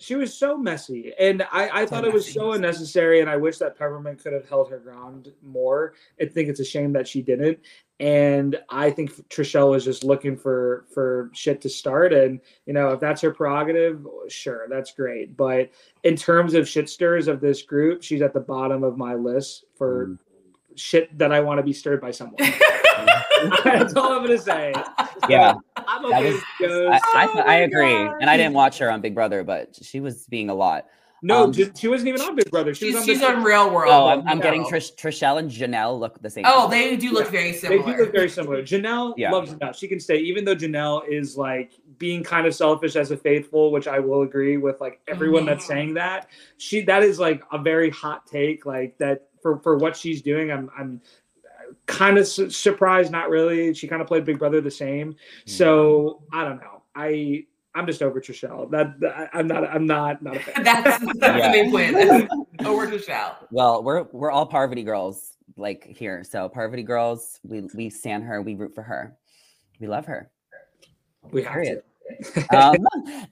she was so messy, and I I So thought it was messy. so unnecessary, and I wish that Peppermint could have held her ground more. I think it's a shame that she didn't. And I think Trishelle was just looking for for shit to start, and you know if that's her prerogative, sure, that's great. But in terms of shit stirs of this group, she's at the bottom of my list for Mm. shit that I want to be stirred by someone. That's all I'm gonna say. Yeah, I'm that okay was. with I, I, Oh I agree, God. and I didn't watch her on Big Brother, but she was being a lot. no, um, just, she wasn't even on Big Brother. She She's, was on she's the, on Real World. Oh, I'm, I'm getting. Trish, Trishelle and Janelle look the same. Oh, they do look Yeah. very similar. They do look very similar. Janelle Yeah. loves enough. She can stay, even though Janelle is like being kind of selfish as a faithful, which I will agree with like everyone that's Mhm. saying that. She that is like a very hot take, like that for for what she's doing. I'm I'm kind of su- surprised, not really. She kind of played Big Brother the same. So I don't know. I I'm just over Trishelle. That, that I'm not I'm not not a fan. that's that's Yeah. the main point. Over to shout. Well, we're we're all Parvati girls like here. So Parvati girls, we we stand her, we root for her. We love her. We have Period. to. Um,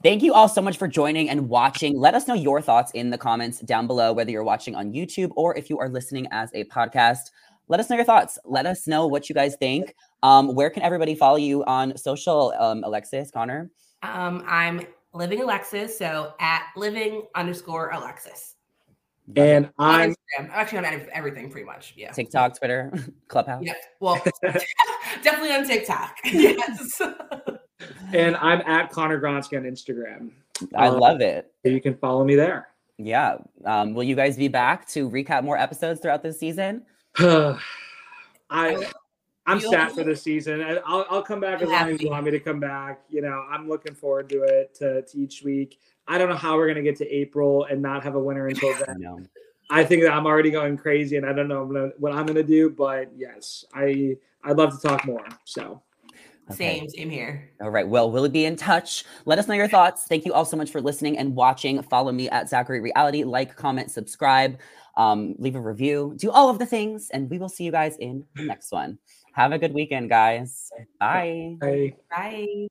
thank you all so much for joining and watching. Let us know your thoughts in the comments down below, whether you're watching on YouTube or if you are listening as a podcast. Let us know your thoughts. Let us know what you guys think. Um, where can everybody follow you on social? Um, Alexis, Connor. Um, I'm living Alexis, so at living underscore Alexis. And On I'm Instagram. Actually, on everything pretty much. Yeah. TikTok, Twitter, Clubhouse. Yeah. Well, definitely on TikTok. yes. and I'm at Connor Gronsky on Instagram. I Um, love it. So you can follow me there. Yeah. Um, will you guys be back to recap more episodes throughout this season? I I'm You'll- sad for this season. and I'll I'll come back as You'll long as you want me to come back. You know, I'm looking forward to it to, to each week. I don't know how we're gonna get to April and not have a winner until then. know. I think that I'm already going crazy, and I don't know what I'm gonna do. But yes, I I'd love to talk more. So Okay. Same, same here. All right. Well, we'll be in touch. Let us know your thoughts. Thank you all so much for listening and watching. Follow me at Zachary Reality. Like, comment, subscribe, um, leave a review, do all of the things, and we will see you guys in the next one. Have a good weekend, guys. Bye. I. Bye.